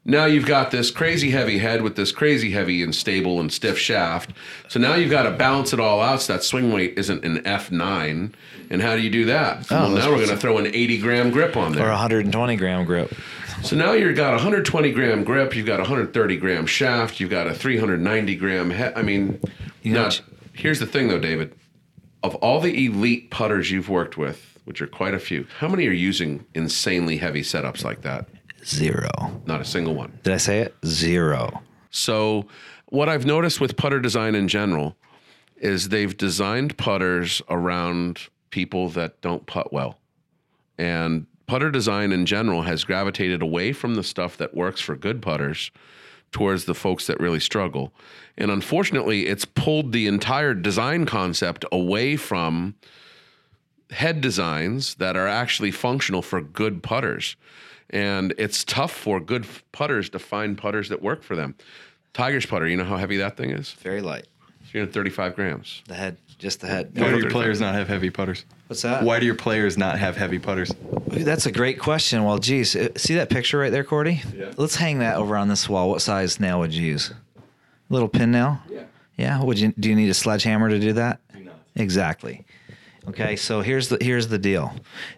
Now you've got this crazy heavy head with this crazy heavy and stable and stiff shaft. So now you've got to balance it all out so that swing weight isn't an F9. And how do you do that? Oh, well, now we're going to throw an 80 gram grip on there. or there. 120 gram grip. So now you've got 120 gram grip, you've got 130 gram shaft, you've got a 390 gram head. I mean, You now, here's the thing though, David. Of all the elite putters you've worked with, which are quite a few, how many are using insanely heavy setups like that? Zero. Not a single one. Did I say it? Zero. So, what I've noticed with putter design in general is they've designed putters around people that don't putt well. And putter design in general has gravitated away from the stuff that works for good putters towards the folks that really struggle. And unfortunately, it's pulled the entire design concept away from head designs that are actually functional for good putters. And it's tough for good putters to find putters that work for them. Tiger's putter, you know how heavy that thing is? Very light. 335 grams. The head. Just the head. Why do your players not have heavy putters? What's that? Why do your players not have heavy putters? That's a great question. Well, geez, uh, see that picture right there, Cordie? Yeah. Let's hang that over on this wall. What size nail would you use? Little pin nail? Yeah. Yeah. Would you? Do you need a sledgehammer to do that? Do not. Exactly. Okay. So here's the here's the deal.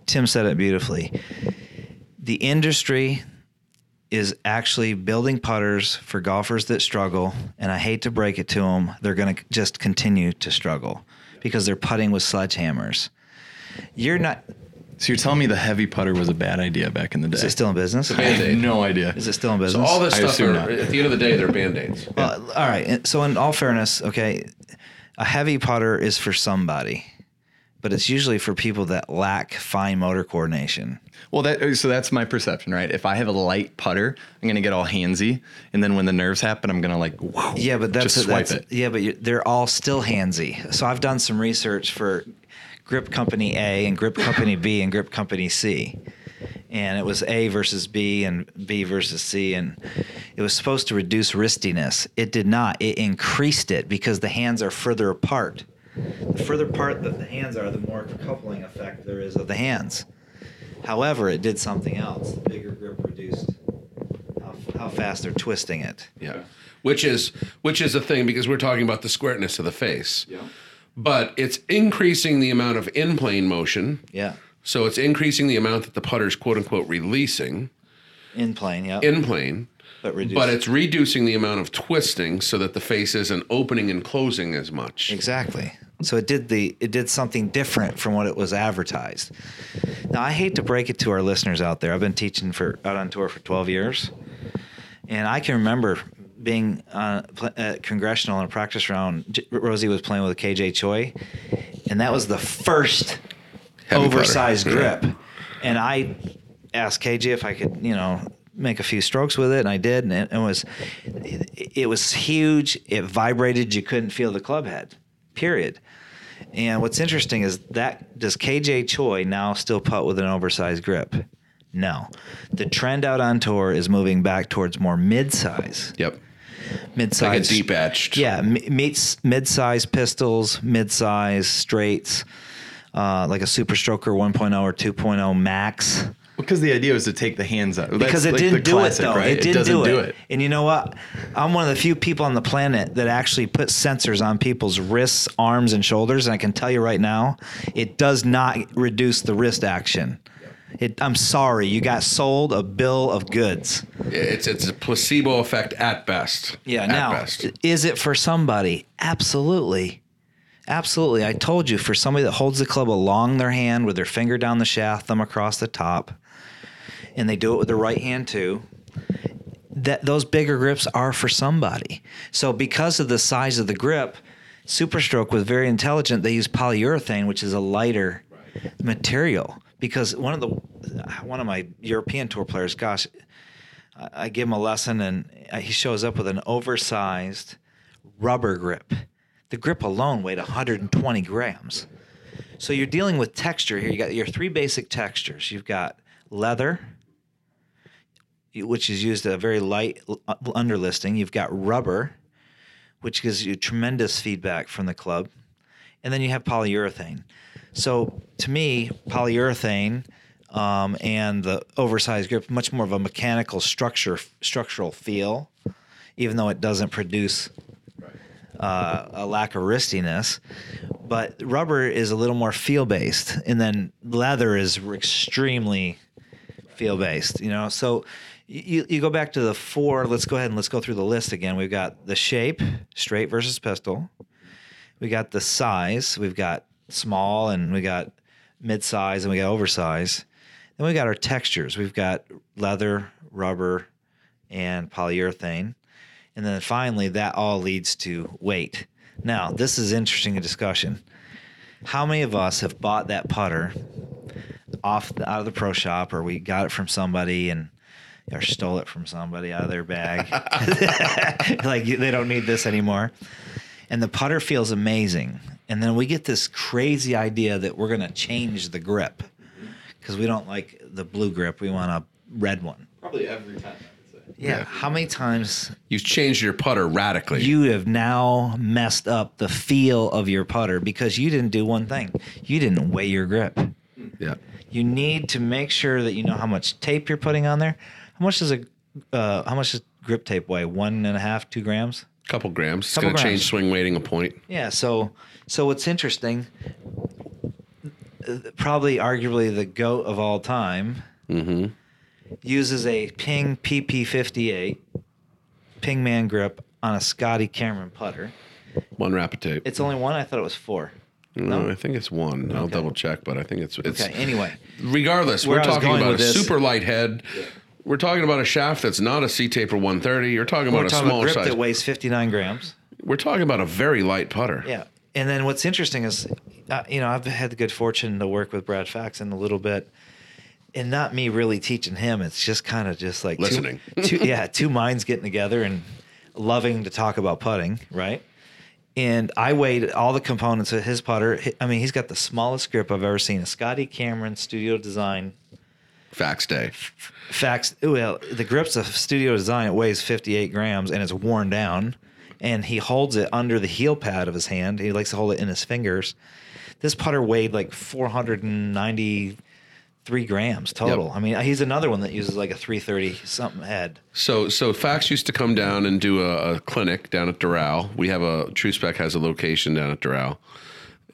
Tim said it beautifully. The industry is actually building putters for golfers that struggle, and I hate to break it to them, they're going to just continue to struggle because they're putting with sledgehammers. You're not. So you're telling me the heavy putter was a bad idea back in the day? Is it still in business? I have no idea. Is it still in So business? all this I stuff, assume are, not. at the end of the day, they're band-aids. Well, all right. So, in all fairness, okay, a heavy putter is for somebody, but it's usually for people that lack fine motor coordination. Well, that so that's my perception, right? If I have a light putter, I'm gonna get all handsy, and then when the nerves happen, I'm gonna like, whoa, Yeah, but that's just swipe that's, it. Yeah, but they're all still handsy. So I've done some research for grip company A and grip company B and grip company C. And it was A versus B and B versus C and it was supposed to reduce wristiness. It did not. It increased it because the hands are further apart. The further apart that the hands are, the more coupling effect there is of the hands. However, it did something else. The bigger grip reduced how, how fast they're twisting it. Yeah. Which is which is a thing because we're talking about the squareness of the face. Yeah. but it's increasing the amount of in plane motion. Yeah. So it's increasing the amount that the putter's quote unquote releasing In plane, yeah. in plane, but reduce. but it's reducing the amount of twisting so that the face isn't opening and closing as much. Exactly. So it did the it did something different from what it was advertised. Now I hate to break it to our listeners out there. I've been teaching for out on tour for 12 years, and I can remember being uh, pl- at congressional in a practice round. J- Rosie was playing with KJ Choi, and that was the first Heavy putter. oversized Yeah. grip. And I asked KJ if I could, you know, make a few strokes with it, and I did, and it, it was it, it was huge. It vibrated. You couldn't feel the club head. Period. And what's interesting is that does KJ Choi now still putt with an oversized grip? No. The trend out on tour is moving back towards more mid-size. Yep. Mid-size. Like a deep etched. Yeah, meets mid-size pistols, mid-size straights, uh, like a Super Stroker 1.0 or 2.0 max. Because the idea was to take the hands out. That's Because it like didn't the do classic, it though. Right? It didn't doesn't do, it. And you know what? I'm one of the few people on the planet that actually put sensors on people's wrists, arms, and shoulders. And I can tell you right now, it does not reduce the wrist action. It, I'm sorry, you got sold a bill of goods. It's it's a placebo effect at best. Yeah. At now, best. is it for somebody? Absolutely. Absolutely. I told you, for somebody that holds the club along their hand with their finger down the shaft, thumb across the top, and they do it with their right hand too, that those bigger grips are for somebody. So because of the size of the grip, Superstroke was very intelligent. They use polyurethane, which is a lighter material. Because one of the one of my European tour players, gosh, I give him a lesson and he shows up with an oversized rubber grip. The grip alone weighed 120 grams. So you're dealing with texture here. You got your three basic textures. You've got leather, which is used a very light uh, underlisting. You've got rubber, which gives you tremendous feedback from the club, and then you have polyurethane. So to me, polyurethane um, and the oversized grip much more of a mechanical structure structural feel, even though it doesn't produce uh, a lack of wristiness. But rubber is a little more feel based, and then leather is extremely feel based. You know, so you you go back to the four. Let's go ahead and let's go through the list again. We've got the shape, straight versus pistol. We got the size. We've got small, and we got mid size, and we got oversize. Then we got our textures. We've got leather, rubber, and polyurethane. And then finally, that all leads to weight. Now, this is interesting discussion. How many of us have bought that putter off the, out of the pro shop, or we got it from somebody and or stole it from somebody out of their bag? like they don't need this anymore. And the putter feels amazing. And then we get this crazy idea that we're going to change the grip because we don't like the blue grip. We want a red one. Probably every time. I could say. Yeah. How many times You've changed your putter radically. you have now messed up the feel of your putter because you didn't do one thing. You didn't weigh your grip. yeah. You need to make sure that you know how much tape you're putting on there. How much does a uh, how much does grip tape weigh? One and a half, two grams. A couple grams. It's Couple going to change swing weighting a point. Yeah. So so what's interesting? Probably, arguably, the goat of all time Mm-hmm. uses a Ping PP58 Pingman grip on a Scotty Cameron putter. One rapid tape. It's only one. I thought it was four. no, I think it's one. I'll Okay. double check, but I think it's it's. Okay. Anyway, Regardless, Where we're talking about a this- super light head. We're talking about a shaft that's not a C taper 130. You're talking about we're a talking about smaller grip size. that weighs 59 grams. We're talking about a very light putter. Yeah. And then what's interesting is, uh, you know, I've had the good fortune to work with Brad Faxon a little bit, and not me really teaching him. It's just kind of just like two- Listening. two, yeah, two minds getting together and loving to talk about putting, right? And I weighed all the components of his putter. I mean, he's got the smallest grip I've ever seen. A Scotty Cameron Studio Design Fax day. Facts. Well, the grip's of studio design. It weighs 58 grams and it's worn down. And he holds it under the heel pad of his hand. He likes to hold it in his fingers. This putter weighed like 493 grams total. Yep. I mean, he's another one that uses like a 330 something head. So, so Fax used to come down and do a, a clinic down at Doral. We have a True Spec has a location down at Doral,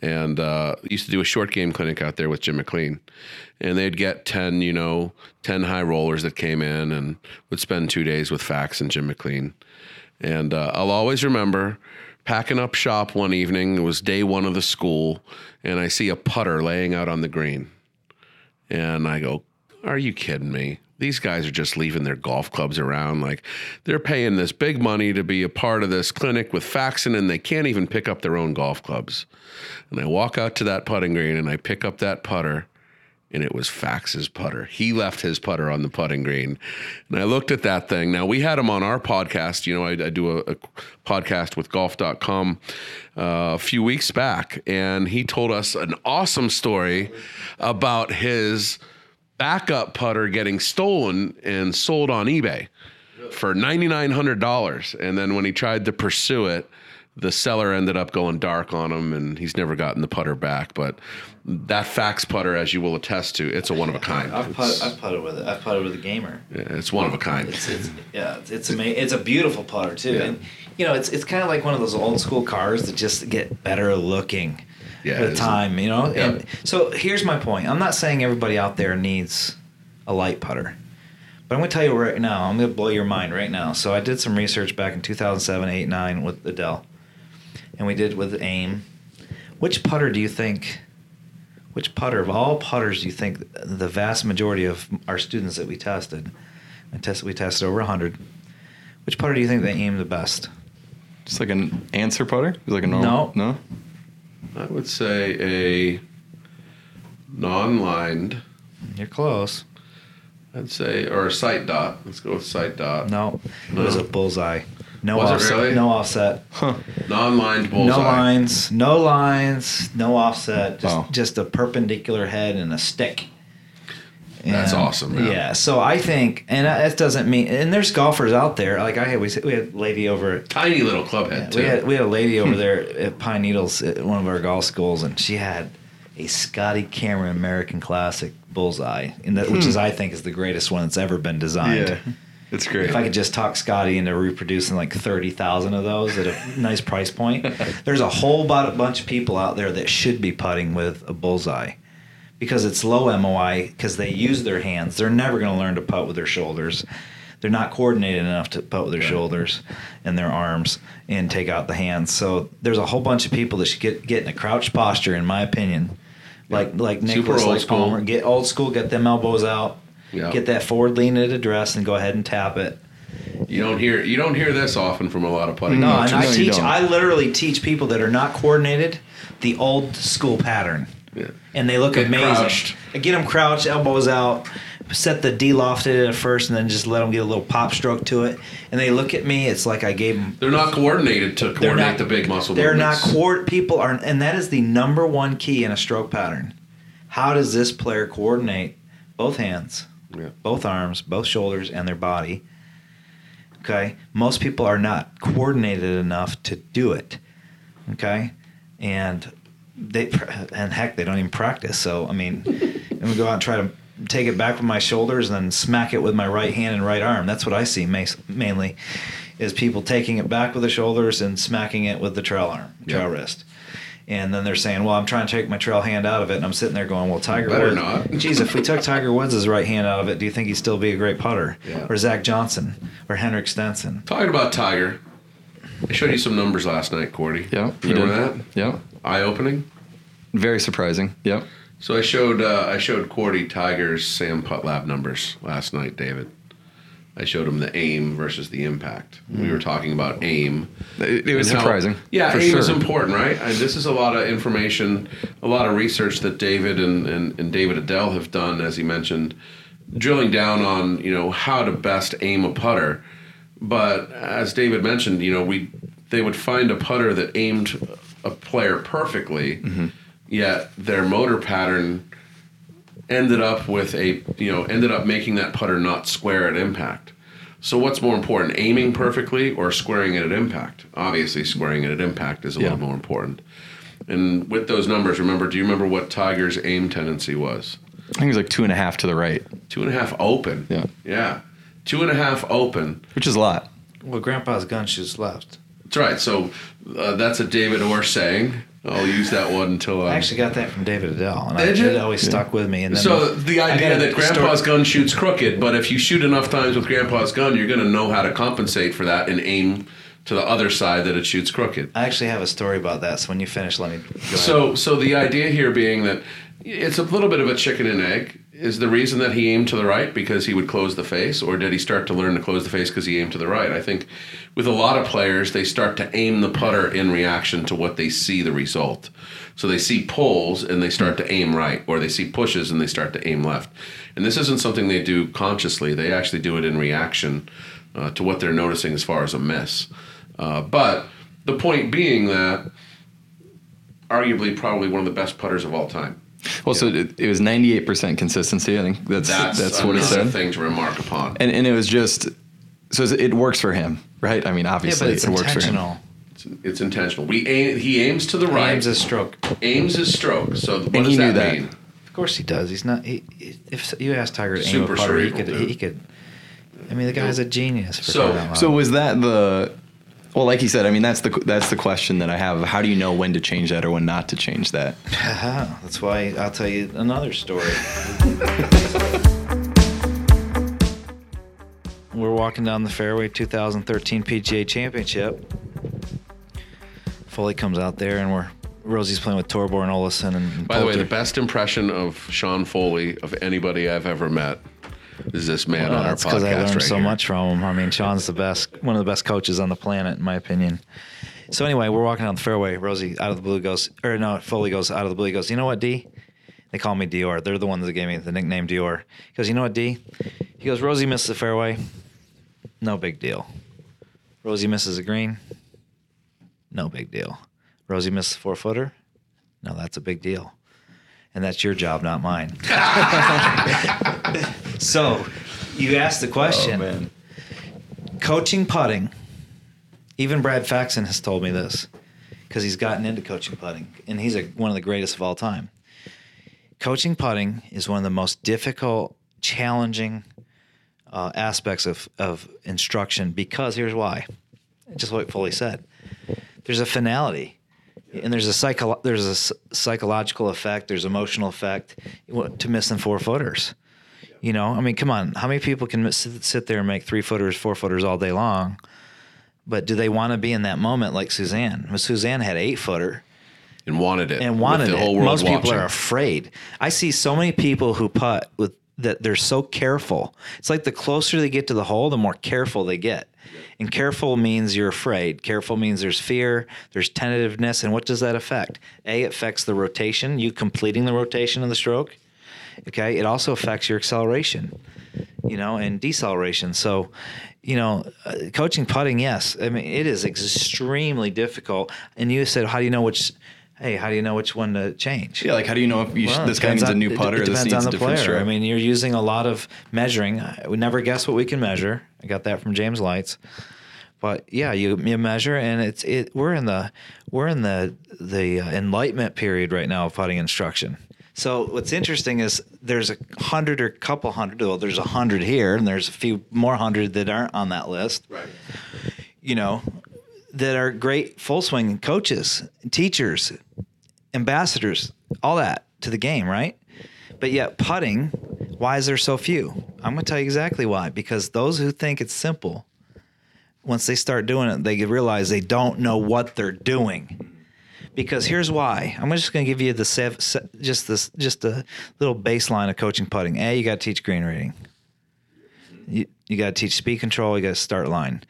and uh, used to do a short game clinic out there with Jim McLean. And they'd get 10, you know, 10 high rollers that came in and would spend two days with Fax and Jim McLean. And uh, I'll always remember packing up shop one evening. It was day one of the school, and I see a putter laying out on the green. And I go, Are you kidding me? These guys are just leaving their golf clubs around. Like they're paying this big money to be a part of this clinic with Faxon, and they can't even pick up their own golf clubs. And I walk out to that putting green and I pick up that putter, and it was Fax's putter. He left his putter on the putting green. And I looked at that thing. Now, we had him on our podcast. You know, I, I do a, a, podcast with golf.com uh, a few weeks back, and he told us an awesome story about his backup putter getting stolen and sold on eBay for $9,900. And then when he tried to pursue it, the seller ended up going dark on him and he's never gotten the putter back. But that fax putter, as you will attest to, it's a one of a kind. I've, put, I've putted with it. I've putted with a gamer. Yeah, it's one of a kind. It's, it's yeah, it's it's, a beautiful putter too, yeah. and you know it's it's kind of like one of those old school cars that just get better looking yeah, with time. You know, yeah. and so here's my point. I'm not saying everybody out there needs a light putter. But I'm going to tell you right now, I'm going to blow your mind right now. So I did some research back in 2007, 8, 9 with the Dell. And we did with AIM. Which putter do you think, which putter of all putters do you think the vast majority of our students that we tested, I tested we tested over 100, which putter do you think they aim the best? Just like an Anser putter? Like a normal? No. No? I would say a non-lined. You're close. I'd say, or a sight dot. Let's go with sight dot. No, it was a bullseye. No Was it offset. really? No offset. Non-lined bullseye. No lines. No lines. No offset. Just Wow. just a perpendicular head and a stick. That's awesome, man. Yeah. So I think, and that doesn't mean, and there's golfers out there. Like I had, we we had a lady over. At, Tiny little club head too. we had we had a lady over there at Pine Needles at one of our golf schools, and she had a Scotty Cameron American Classic bullseye, that, which is hmm. I think is the greatest one that's ever been designed. Yeah. It's great. If I could just talk Scotty into reproducing like thirty thousand of those at a nice price point, there's a whole bunch of people out there that should be putting with a bullseye because it's low MOI because they use their hands. They're never going to learn to putt with their shoulders. They're not coordinated enough to putt with their shoulders and their arms and take out the hands. So there's a whole bunch of people that should get get in a crouched posture, in my opinion. Like like Super Nicklaus, old like school. Palmer, get old school, get them elbows out, Yeah. get that forward lean at address, and go ahead and tap it. You don't hear you don't hear this often from a lot of putting. No, and. I no, teach. I literally teach people that are not coordinated the old school pattern, Yeah. and they look Get amazing. crouched. I get them crouched, elbows out, set the D lofted at first, and then just let them get a little pop stroke to it. And they look at me. It's like I gave them. They're not coordinated to coordinate not the big muscle. They're not movements. coord. People are, and that is the number one key in a stroke pattern. How does this player coordinate both hands? Yeah. both arms, both shoulders, and their body. Okay, most people are not coordinated enough to do it. Okay, and they and heck, they don't even practice. So I mean, I'm gonna go out and try to take it back with my shoulders and then smack it with my right hand and right arm. That's what I see mainly, is people taking it back with the shoulders and smacking it with the trail arm, trail Yeah. wrist. And then they're saying, "Well, I'm trying to take my trail hand out of it," and I'm sitting there going, "Well, Tiger Better Woods, not. geez, if we took Tiger Woods' right hand out of it, do you think he'd still be a great putter? Yeah. Or Zach Johnson or Henrik Stenson? Talking about Tiger, I showed you some numbers last night, Cordie. yeah. you you remember did. that? Yeah. Eye opening. Very surprising. Yep. So I showed uh, I showed Cordie Tiger's SAM PuttLab numbers last night, David. I showed him the aim versus the impact. We were talking about aim. It, it was and how- surprising. yeah, aim sure. is important, right? And this is a lot of information, a lot of research that David and, and, and David Edel have done, as he mentioned, drilling down on you know how to best aim a putter. But as David mentioned, you know we they would find a putter that aimed a player perfectly, Mm-hmm. yet their motor pattern ended up with a you know ended up making that putter not square at impact. So what's more important, aiming perfectly or squaring it at impact? Obviously, squaring it at impact is a Yeah. little more important. And with those numbers, remember, do you remember what Tiger's aim tendency was? I think it was like two and a half to the right, Two and a half open. Yeah. Yeah. Two and a half open. which is a lot. Well, Grandpa's gun shoots left. That's right. So uh, that's a David Orr saying. I'll use that one until I I. actually got that from David Edel, and I, Did you? it always stuck with me. And then So the idea that Grandpa's gun shoots crooked, but if you shoot enough times with Grandpa's gun, you're going to know how to compensate for that and aim to the other side that it shoots crooked. I actually have a story about that. So when you finish, let me. So, so the idea here being that it's a little bit of a chicken and egg. Is the reason that he aimed to the right because he would close the face, or did he start to learn to close the face because he aimed to the right? I think with a lot of players, they start to aim the putter in reaction to what they see the result. So they see pulls and they start to aim right, or they see pushes and they start to aim left. And this isn't something they do consciously; they actually do it in reaction uh, to what they're noticing as far as a miss. Uh, but the point being that arguably probably one of the best putters of all time. Well, so it, it was 98% consistency. I think that's That's, that's, what it said. thing to remark upon. And and it was just so it works for him, right? I mean, obviously but it's it works for him. It's, it's intentional. We aim, he aims to the He right. aims his stroke. aims his stroke. So what And does he knew that, that. mean? Of course he does. He's not. He, he- if you ask Tiger to aim Super a putter, he cerebral, could. dude. He could. I mean, the guy's a genius. For So- crying out loud. So was that the well, like you said, I mean that's the that's the question that I have. How do you know when to change that or when not to change that? That's why I'll tell you another story. We're walking down the fairway, 2013 PGA Championship. Foley comes out there, and we're Rosie's playing with Thorbjorn Olesen and By the way, the best impression of Sean Foley of anybody I've ever met is this man Well, on our podcast because I learned right so here. much from him. I mean, Sean's the best, one of the best coaches on the planet, in my opinion. So anyway, we're walking down the fairway. Rosie out of the blue goes, or no, Foley goes out of the blue. He goes, you know what, D? They call me Dior. They're the ones that gave me the nickname Dior. He goes, you know what, D? He goes, Rosie missed the fairway. No big deal. Rosie misses a green. No big deal. Rosie misses the four footer. No, that's a big deal. And that's your job, not mine. so you asked the question coaching putting. Even Brad Faxon has told me this because he's gotten into coaching putting, and he's a, one of the greatest of all time. Coaching putting is one of the most difficult, challenging uh, aspects of, of instruction because here's why. Just what Foley said. There's a finality, and there's a psycho- there's a psychological effect. There's emotional effect to missing four footers. You know, I mean, come on. How many people can sit, there and make three footers, four footers all day long? But do they want to be in that moment like Suzann? Well, Suzann had eight footer and wanted it. and wanted the it. whole world Most people are afraid. I see so many people who putt with that they're so careful. It's like the closer they get to the hole, the more careful they get. And careful means you're afraid. Careful means there's fear, there's tentativeness, and what does that affect? A, it affects the rotation, you completing the rotation of the stroke. Okay, it also affects your acceleration, you know, and deceleration. So, you know, uh, coaching putting, yes, I mean it is extremely difficult. And you said, how do you know which? Hey, how do you know which one to change? Yeah, like how do you know if you sh- Well, this guy needs a new putter? It, or this depends on a the different player. stroke? I mean, you're using a lot of measuring. We never guess what we can measure. I got that from James Leitz. But yeah, you, you measure, and it's it. We're in the we're in the the uh, enlightenment period right now of putting instruction. So what's interesting is there's a hundred or couple hundred. Well, there's a hundred here, and there's a few more hundred that aren't on that list Right. you know, that are great full swing coaches, teachers, ambassadors, all that to the game, right? But yet, putting, why is there so few? I'm going to tell you exactly why. Because those who think it's simple, once they start doing it, they realize they don't know what they're doing. Because here's why. I'm just going to give you the sev- se- just this just a little baseline of coaching putting. A, you got to teach green reading. You you got to teach speed control. You got to start line.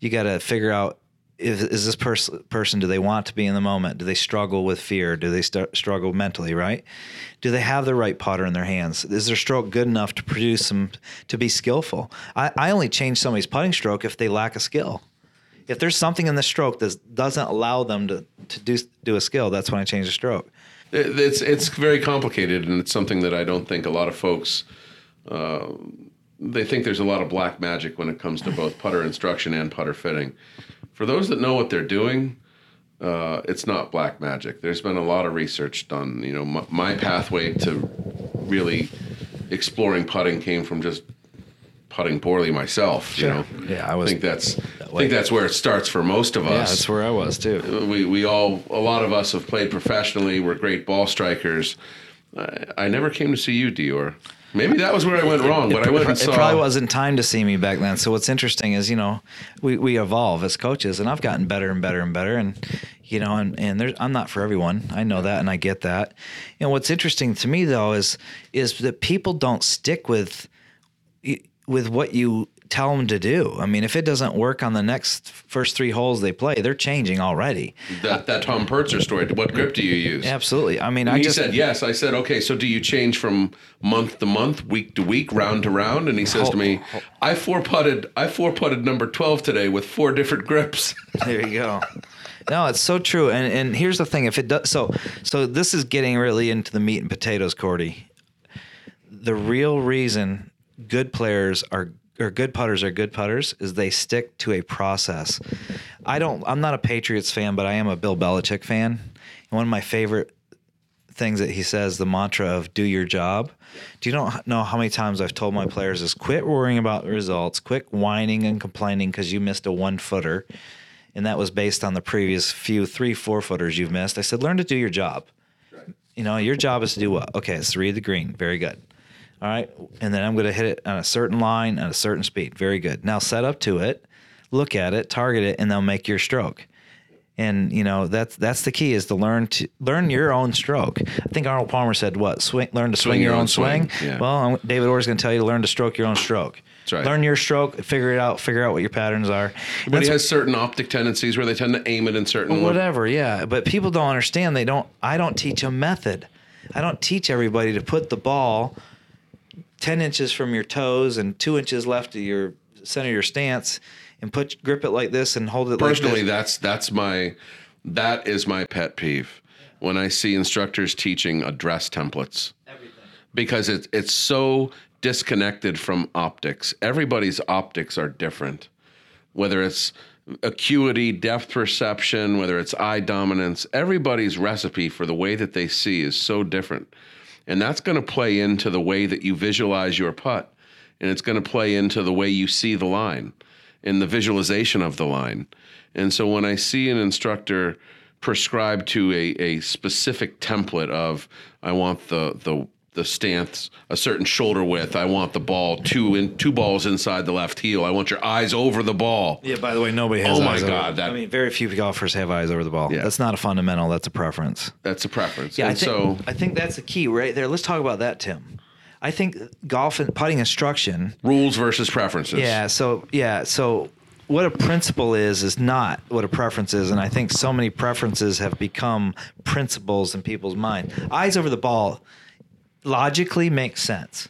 You got to figure out if is this pers- person do they want to be in the moment? Do they struggle with fear? Do they st- struggle mentally? Right? Do they have the right putter in their hands? Is their stroke good enough to produce them to be skillful? I, I only change somebody's putting stroke if they lack a skill. If there's something in the stroke that doesn't allow them to, to do do a skill, that's when I change the stroke. It- It's it's very complicated, and it's something that I don't think a lot of folks. Uh, they think there's a lot of black magic when it comes to both putter instruction and putter fitting. For those that know what they're doing, uh, it's not black magic. There's been a lot of research done. You know, my, my pathway to really exploring putting came from just putting poorly myself. You know, Yeah, I was- think that's I think that's where it starts for most of us. yeah, that's where I was too. we we all a lot of us have played professionally. We're great ball strikers. I, I never came to see you, Dior. Maybe that was where I went wrong, but I went and it saw. probably wasn't time to see me back then. So what's interesting is, you know, we, we evolve as coaches, and I've gotten better and better and better. And you know, and and there's, I'm not for everyone. I know that, and I get that. And what's interesting to me though is is that people don't stick with with what you tell them to do. I mean, if it doesn't work on the next first three holes they play, they're changing already. that that Tom Pertzer story. What grip do you use? Absolutely. I mean, And I he just said yes. I said okay. So do you change from month to month, week to week, round to round? And he says to me, "I four putted. I four putted number twelve today with four different grips." There you go. No, it's so true. And and here's the thing: if it does, so so this is getting really into the meat and potatoes, Cordie. The real reason good players are or good putters are good putters is they stick to a process. I don't. I'm not a Patriots fan, but I am a Bill Belichick fan. And one of my favorite things that he says, the mantra of "do your job." Do you don't know how many times I've told my players is quit worrying about the results, quit whining and complaining because you missed a one footer and that was based on the previous few three four footers you've missed. I said, learn to do your job. You know, your job is to do what? Okay, it's to read the green. Very good. All right, and then I'm going to hit it on a certain line at a certain speed. Very good. Now set up to it, look at it, target it, and they'll make your stroke. And you know that's that's the key is to learn to learn your own stroke. I think Arnold Palmer said what swing learn to swing, your, own swing. yeah. Well, David Orr's going to tell you to learn to stroke your own stroke. That's right. Learn your stroke, figure it out, figure out what your patterns are. He has certain optic tendencies where they tend to aim it in certain. whatever yeah but people don't understand they don't i don't teach a method i don't teach everybody to put the ball 10 inches from your toes and two inches left of your center of your stance and put grip it like this and hold it Personally, like this. that's that's my that is my pet peeve when I see instructors teaching address templates. Everything. because it's it's so disconnected from optics. Everybody's optics are different, whether it's acuity, depth perception, whether it's eye dominance. Everybody's recipe for the way that they see is so different, and that's going to play into the way that you visualize your putt, and it's going to play into the way you see the line, and the visualization of the line. And so when I see an instructor prescribe to a, a specific template of I want the the the stance a certain shoulder width. I want the ball two in two balls inside the left heel. I want your eyes over the ball. yeah by the way nobody has Oh my over- God, that- i mean very few golfers have eyes over the ball Yeah. that's not a fundamental that's a preference That's a preference. Yeah, and I think so I think that's the key right there. Let's talk about that, Tim. I think golf and putting instruction. rules versus preferences. Yeah, so yeah, so what a principle is is not what a preference is, and I think so many preferences have become principles in people's mind. Eyes over the ball logically makes sense.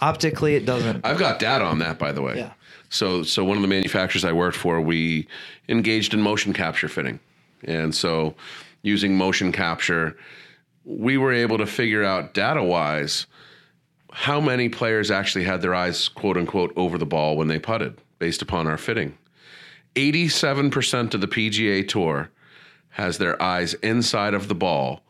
Optically, it doesn't. I've got data on that, by the way. Yeah. So, so one of the manufacturers I worked for, we engaged in motion capture fitting, and so using motion capture, we were able to figure out data-wise how many players actually had their eyes quote unquote over the ball when they putted, based upon our fitting. Eighty-seven percent of the PGA Tour has their eyes inside of the ball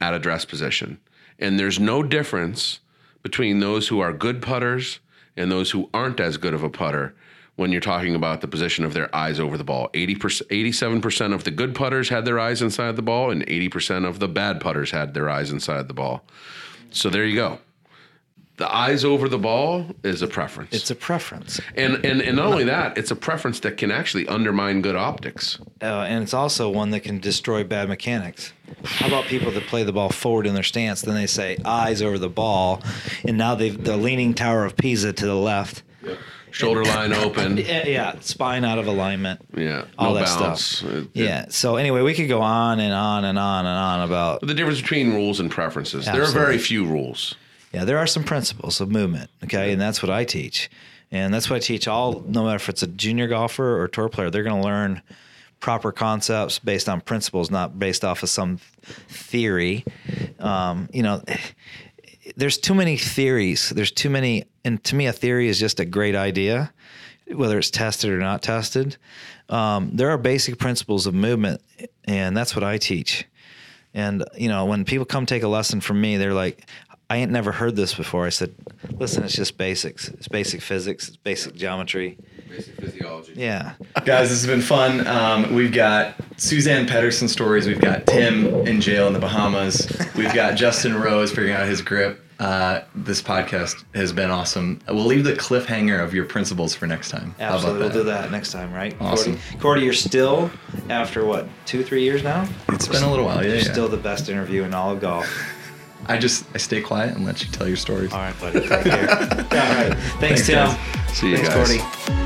at address position. And there's no difference between those who are good putters and those who aren't as good of a putter when you're talking about the position of their eyes over the ball. 80%, 87% of the good putters had their eyes inside the ball, and 80% of the bad putters had their eyes inside the ball. So there you go. The eyes over the ball is a preference. It's a preference, and, and, and not only that, it's a preference that can actually undermine good optics. uh, and it's also one that can destroy bad mechanics. How about people that play the ball forward in their stance? Then they say eyes over the ball, and now they've the leaning tower of Pisa to the left. Yep. Shoulder line open. Yeah, spine out of alignment. Yeah. all no that stuff. It- it- yeah. So anyway, we could go on and on and on and on about. the difference between rules and preferences. There are very few rules. Yeah, there are some principles of movement. Okay, and that's what I teach, and that's what I teach all. No matter if it's a junior golfer or tour player, they're going to learn proper concepts based on principles, not based off of some theory. Um, you know, there's too many theories. There's too many, and to me, a theory is just a great idea, whether it's tested or not tested. Um, there are basic principles of movement, and that's what I teach. And you know, when people come take a lesson from me, they're like, "I ain't never heard this before." I said, "Listen, it's just basics. It's basic physics. It's basic geometry. Basic physiology. Yeah. Guys, this has been fun. Um, we've got Suzann Pettersen stories. We've got Tim in jail in the Bahamas. We've got Justin Rose figuring out his grip. Uh, this podcast has been awesome. We'll leave the cliffhanger of your principles for next time. How about Absolutely. We'll do that next time, right? Awesome. Cordie, Cordie, you're still, after what, two, three years now? It's been a little while. Yeah, You're yeah. still the best interview in all of golf. I just I stay quiet and let you tell your stories. All right, buddy. Take care. all right. Thanks, Thanks, Tim. guys. See you Thanks, guys. Cordie.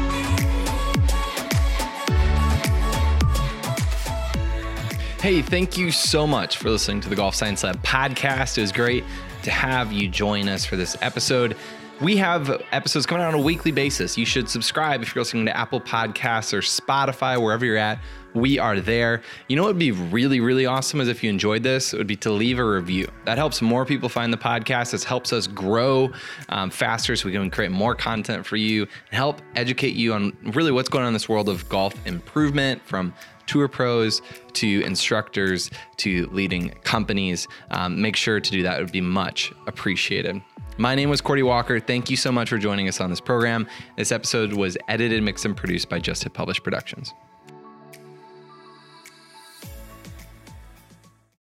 Hey, thank you so much for listening to the Golf Science Lab podcast. It was great to have you join us for this episode. We have episodes coming out on a weekly basis. You should subscribe if you're listening to Apple Podcasts or Spotify, wherever you're at. We are there. You know what would be really, really awesome is if you enjoyed this, it would be to leave a review. That helps more people find the podcast. This helps us grow um, faster so we can create more content for you and help educate you on really what's going on in this world of golf improvement from tour pros to instructors to leading companies. Um, make sure to do that. It would be much appreciated. My name was Cordie Walker. Thank you so much for joining us on this program. This episode was edited, mixed, and produced by Just Hit Published Productions.